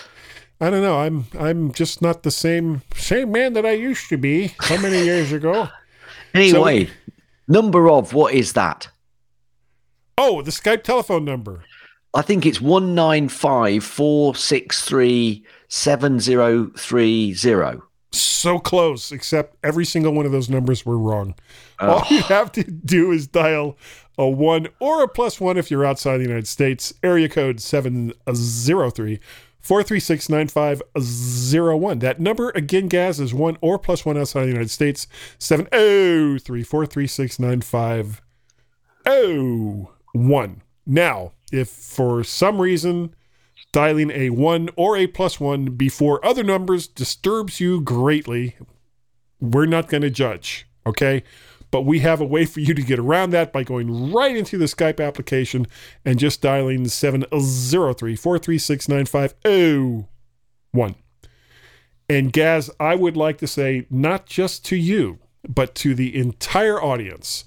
B: I don't know. I'm I'm just not the same same man that I used to be so many years ago.
C: Anyway, number of what is that?
B: Oh, the Skype telephone number.
C: I think it's one nine five four six three seven zero three zero.
B: So close, except every single one of those numbers were wrong. All
C: Oh.
B: you have to do is dial a one or a plus one if you're outside the United States. Area code 703 436 9501. That number, again, Gaz, is one or plus one outside the United States. 703 436 9501. Now, if for some reason dialing a one or a plus one before other numbers disturbs you greatly, we're not going to judge, okay? But we have a way for you to get around that by going right into the Skype application and just dialing 703 436 9501. And Gaz, I would like to say not just to you, but to the entire audience.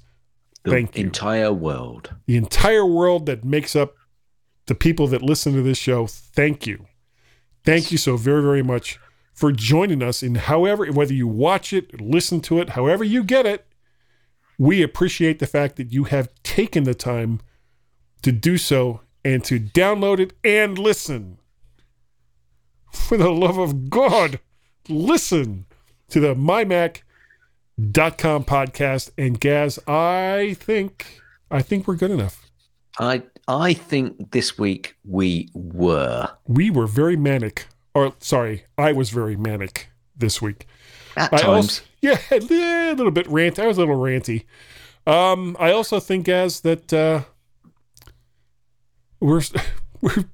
C: The
B: Thank you.
C: entire world.
B: The entire world that makes up the people that listen to this show, thank you. Thank you so very, very much for joining us in however, whether you watch it, listen to it, however you get it. We appreciate the fact that you have taken the time to do so and to download it and listen. For the love of God, listen to the mymac.com podcast. And Gaz, I think I think we're good enough.
C: I I think this week we were.
B: We were very manic. Or sorry, I was very manic this week.
C: At
B: I
C: times.
B: also- yeah, a little bit rant. I was a little ranty. Um, I also think, Gaz, that uh, we're we're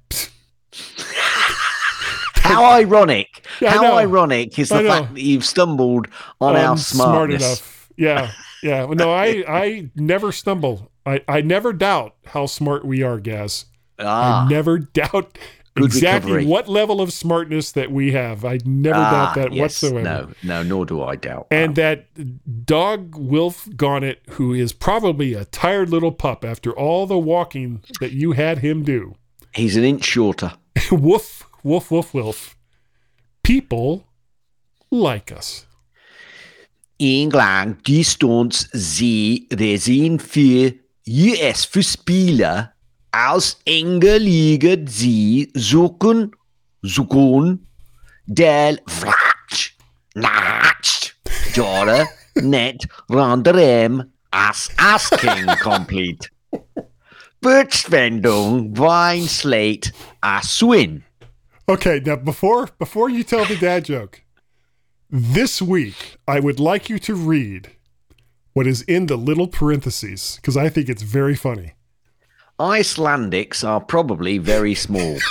C: How ironic!
B: Yeah,
C: How ironic is the fact that you've stumbled on our
B: I'm smart
C: smartness.
B: enough. Yeah, yeah. No, I I never stumble. I I never doubt how smart we are, Gaz.
C: Ah.
B: I never doubt
C: Good
B: exactly
C: recovery.
B: what level of smartness that we have. I never
C: Ah,
B: doubt that
C: yes.
B: whatsoever.
C: No, no, nor do I doubt.
B: And that dog Wilf Garnet, who is probably a tired little pup after all the walking that you had him do.
C: He's an inch shorter.
B: woof, woof, woof, woof. People like us.
C: England gestons sie Resin für US für Spieler aus enger sie suchen, suchen, del Vratsch, Natsch, Jora, net, randerem, as asking complete. Verschwendung, Wein, Slate, as swin.
B: Okay, now before before you tell the dad joke, this week I would like you to read what is in the little parentheses because I think it's very funny.
C: Icelandics are probably very small.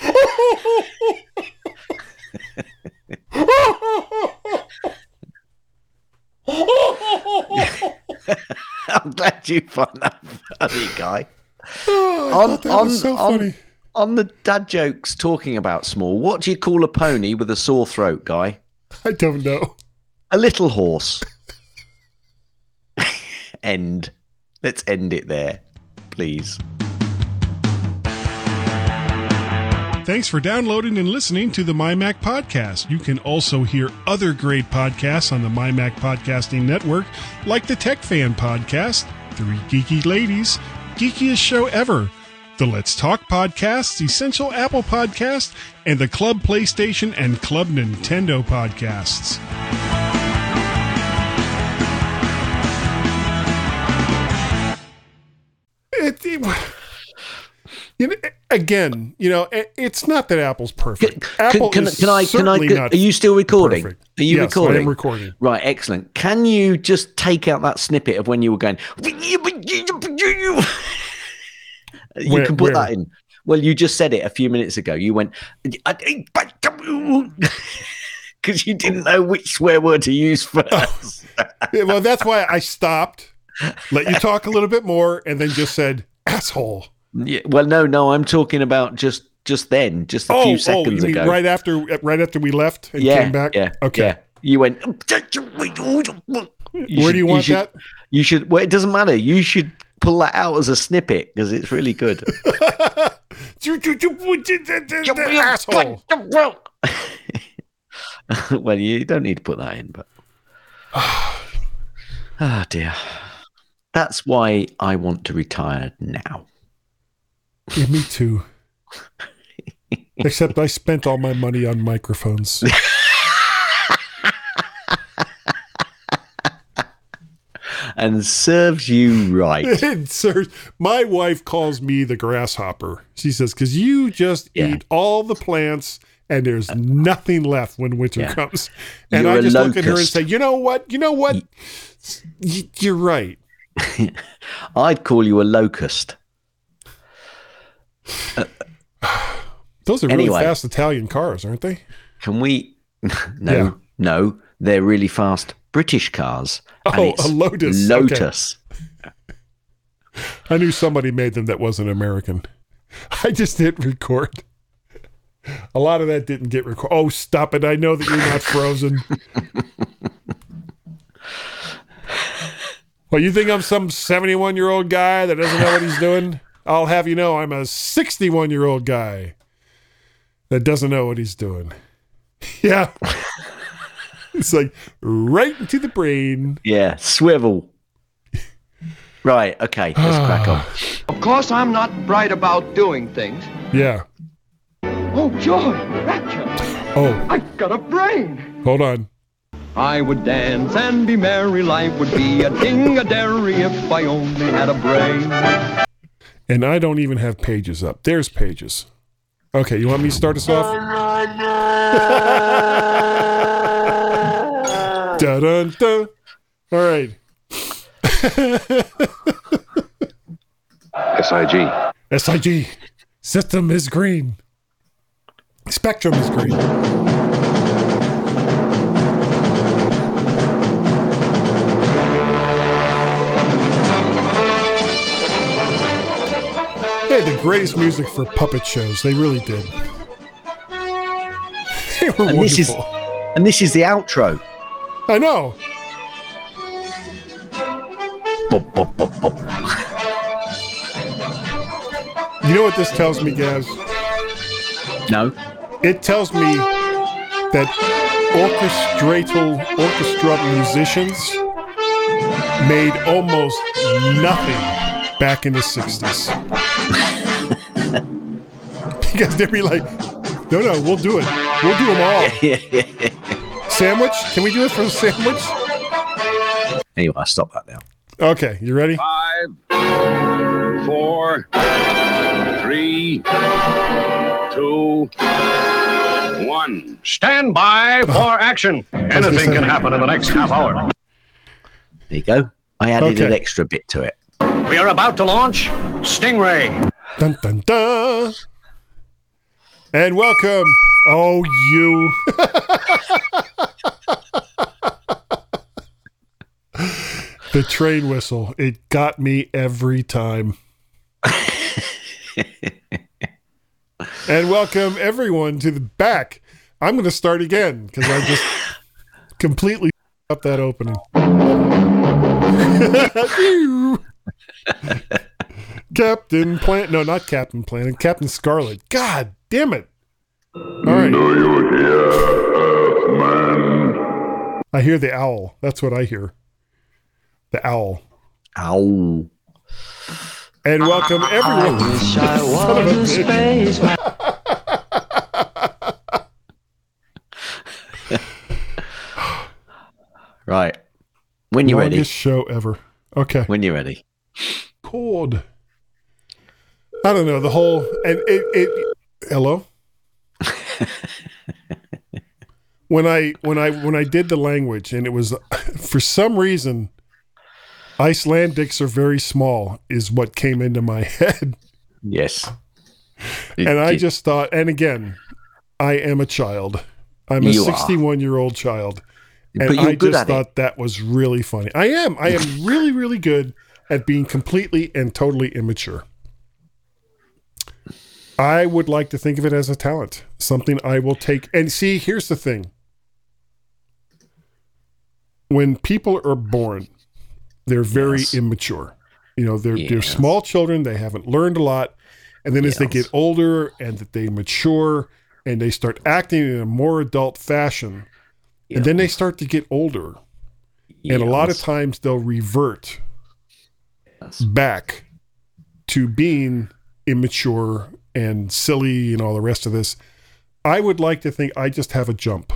C: I'm glad you found that funny, guy.
B: Oh, I thought that was so
C: on,
B: funny.
C: on the dad jokes talking about small, what do you call a pony with a sore throat, guy?
B: I don't know.
C: A little horse. end. Let's end it there, please.
B: Thanks for downloading and listening to the MyMac Podcast. You can also hear other great podcasts on the MyMac Podcasting Network, like the Tech Fan Podcast, Three Geeky Ladies, Geekiest Show Ever, the Let's Talk Podcast, Essential Apple Podcast, and the Club PlayStation and Club Nintendo Podcasts. Again, you know, it's not that Apple's perfect. Apple
C: can, can I? Can I? Can,
B: not
C: are you still recording?
B: perfect.
C: Are you
B: Yes,
C: recording?
B: I am recording.
C: Right, excellent. Can you just take out that snippet of when you were going? You
B: Where-
C: can put
B: where?
C: that in. Well, you just said it a few minutes ago. You went because you didn't know which swear word to use first.
B: Yeah, well, that's why I stopped, let you talk a little bit more, and then just said asshole.
C: Yeah, well, no, no, I'm talking about just just then, just a
B: oh,
C: few
B: oh,
C: seconds
B: you mean
C: ago.
B: right after right after we left and
C: yeah,
B: came back?
C: yeah,
B: Okay.
C: yeah. You went.
B: Oh, oh, Where do you want
C: should,
B: that?
C: You should. Well, it doesn't matter. You should pull that out as a snippet because it's really good.
B: asshole.
C: well, you don't need to put that in, but oh dear, that's why I want to retire now.
B: Yeah, me too. Except I spent all my money on microphones.
C: And serves you right.
B: And sir, my wife calls me the grasshopper. She says, because you just eat all the plants and there's nothing left when winter
C: Yeah.
B: comes. And
C: You're
B: I just look at her and say, you know what? You know what? You're right.
C: I'd call you a locust.
B: Those are really
C: Anyway.
B: fast Italian cars, aren't they?
C: Can we? No,
B: Yeah.
C: no, they're really fast British cars. and
B: Oh,
C: it's
B: a Lotus. Okay.
C: Lotus.
B: I knew somebody made them that wasn't American. I just didn't record. A lot of that didn't get recorded. Oh, stop it. I know that you're not frozen. well, you think I'm some 71 year old guy that doesn't know what he's doing? I'll have you know I'm a 61 year old guy that doesn't know what he's doing. Yeah. it's like right into the brain.
C: Yeah, swivel. Right, okay, let's crack on.
Q: Of course, I'm not bright about doing things.
B: Yeah.
Q: Oh, joy, rapture.
B: Oh,
Q: I've got a brain.
B: hold on.
Q: I would dance and be merry. Life would be a ding-a-dairy if I only had a brain.
B: And I don't even have pages up. There's pages. Okay, you want me to start us off? dun, dun, dun. All right.
O: SIG.
B: SIG. System is green. Spectrum is green. The greatest music for puppet shows. They really did. They were
C: And this is, and this is the outro.
B: I know.
C: Bop, bop, bop, bop.
B: You know what this tells me, Gaz?
C: No.
B: It tells me that orchestral orchestra musicians made almost nothing back in the 60s. because they'd be like, no, no, we'll do it. We'll do them all. Sandwich? Can we do it for a sandwich?
C: Anyway, I stop that now.
B: Okay, you ready?
E: Five, four, three, two, one.
Q: Stand by for action. Anything can happen in the next half hour.
C: There you go. I added an extra bit to it.
Q: We are about to launch Stingray.
B: Dun dun dun. And welcome. Oh, you. the train whistle. It got me every time. and welcome everyone to the back. I'm going to start again because I just completely up that opening. Captain Plant. No, not Captain Planet. Captain Scarlet. God damn it. All right.
D: Do you hear, Earthman?
B: I hear the owl. That's what I hear. The owl.
C: Owl.
B: And welcome everyone.
D: wish I was a
B: bitch.
D: spaceman.
C: Right. When you're ready.
B: Longest show ever. Okay.
C: When you're ready.
B: Chord. I don't know the whole and it. it hello. when I when I when I did the language and it was for some reason Icelandics are very small is what came into my head
C: Yes.
B: and I
C: did.
B: just thought and again I am a child I'm a
C: You are.
B: 61 year old child and I just
C: at it.
B: thought that was really funny I am I am really really good at being completely and totally immature I would like to think of it as a talent, something I will take. And see, here's the thing when people are born, they're very immature. You know, they're, they're small children, they haven't learned a lot. And then as they get older and that they mature and they start acting in a more adult fashion, and then they start to get older. And a lot of times they'll revert back to being immature and silly and all the rest of this. I would like to think I just have a jump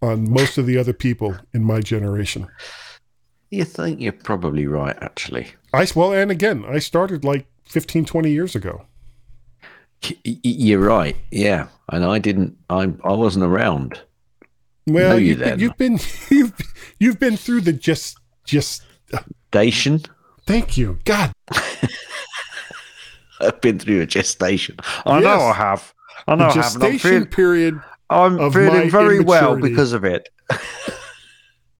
B: on most of the other people in my generation.
C: You think you're probably right, actually.
B: I well, and again, I started like 15, 20 years ago.
C: You're right. Yeah. And I didn't, I, I wasn't around.
B: Well,
C: Know you
B: you've, been,
C: then.
B: you've been you've you've been through the just just.
C: Uh, Station.
B: Thank you, God.
C: I've been through a gestation.
F: I know I have. I know I have. and I'm
B: gestation
F: feeling,
B: period.
F: I'm feeling very well because of it.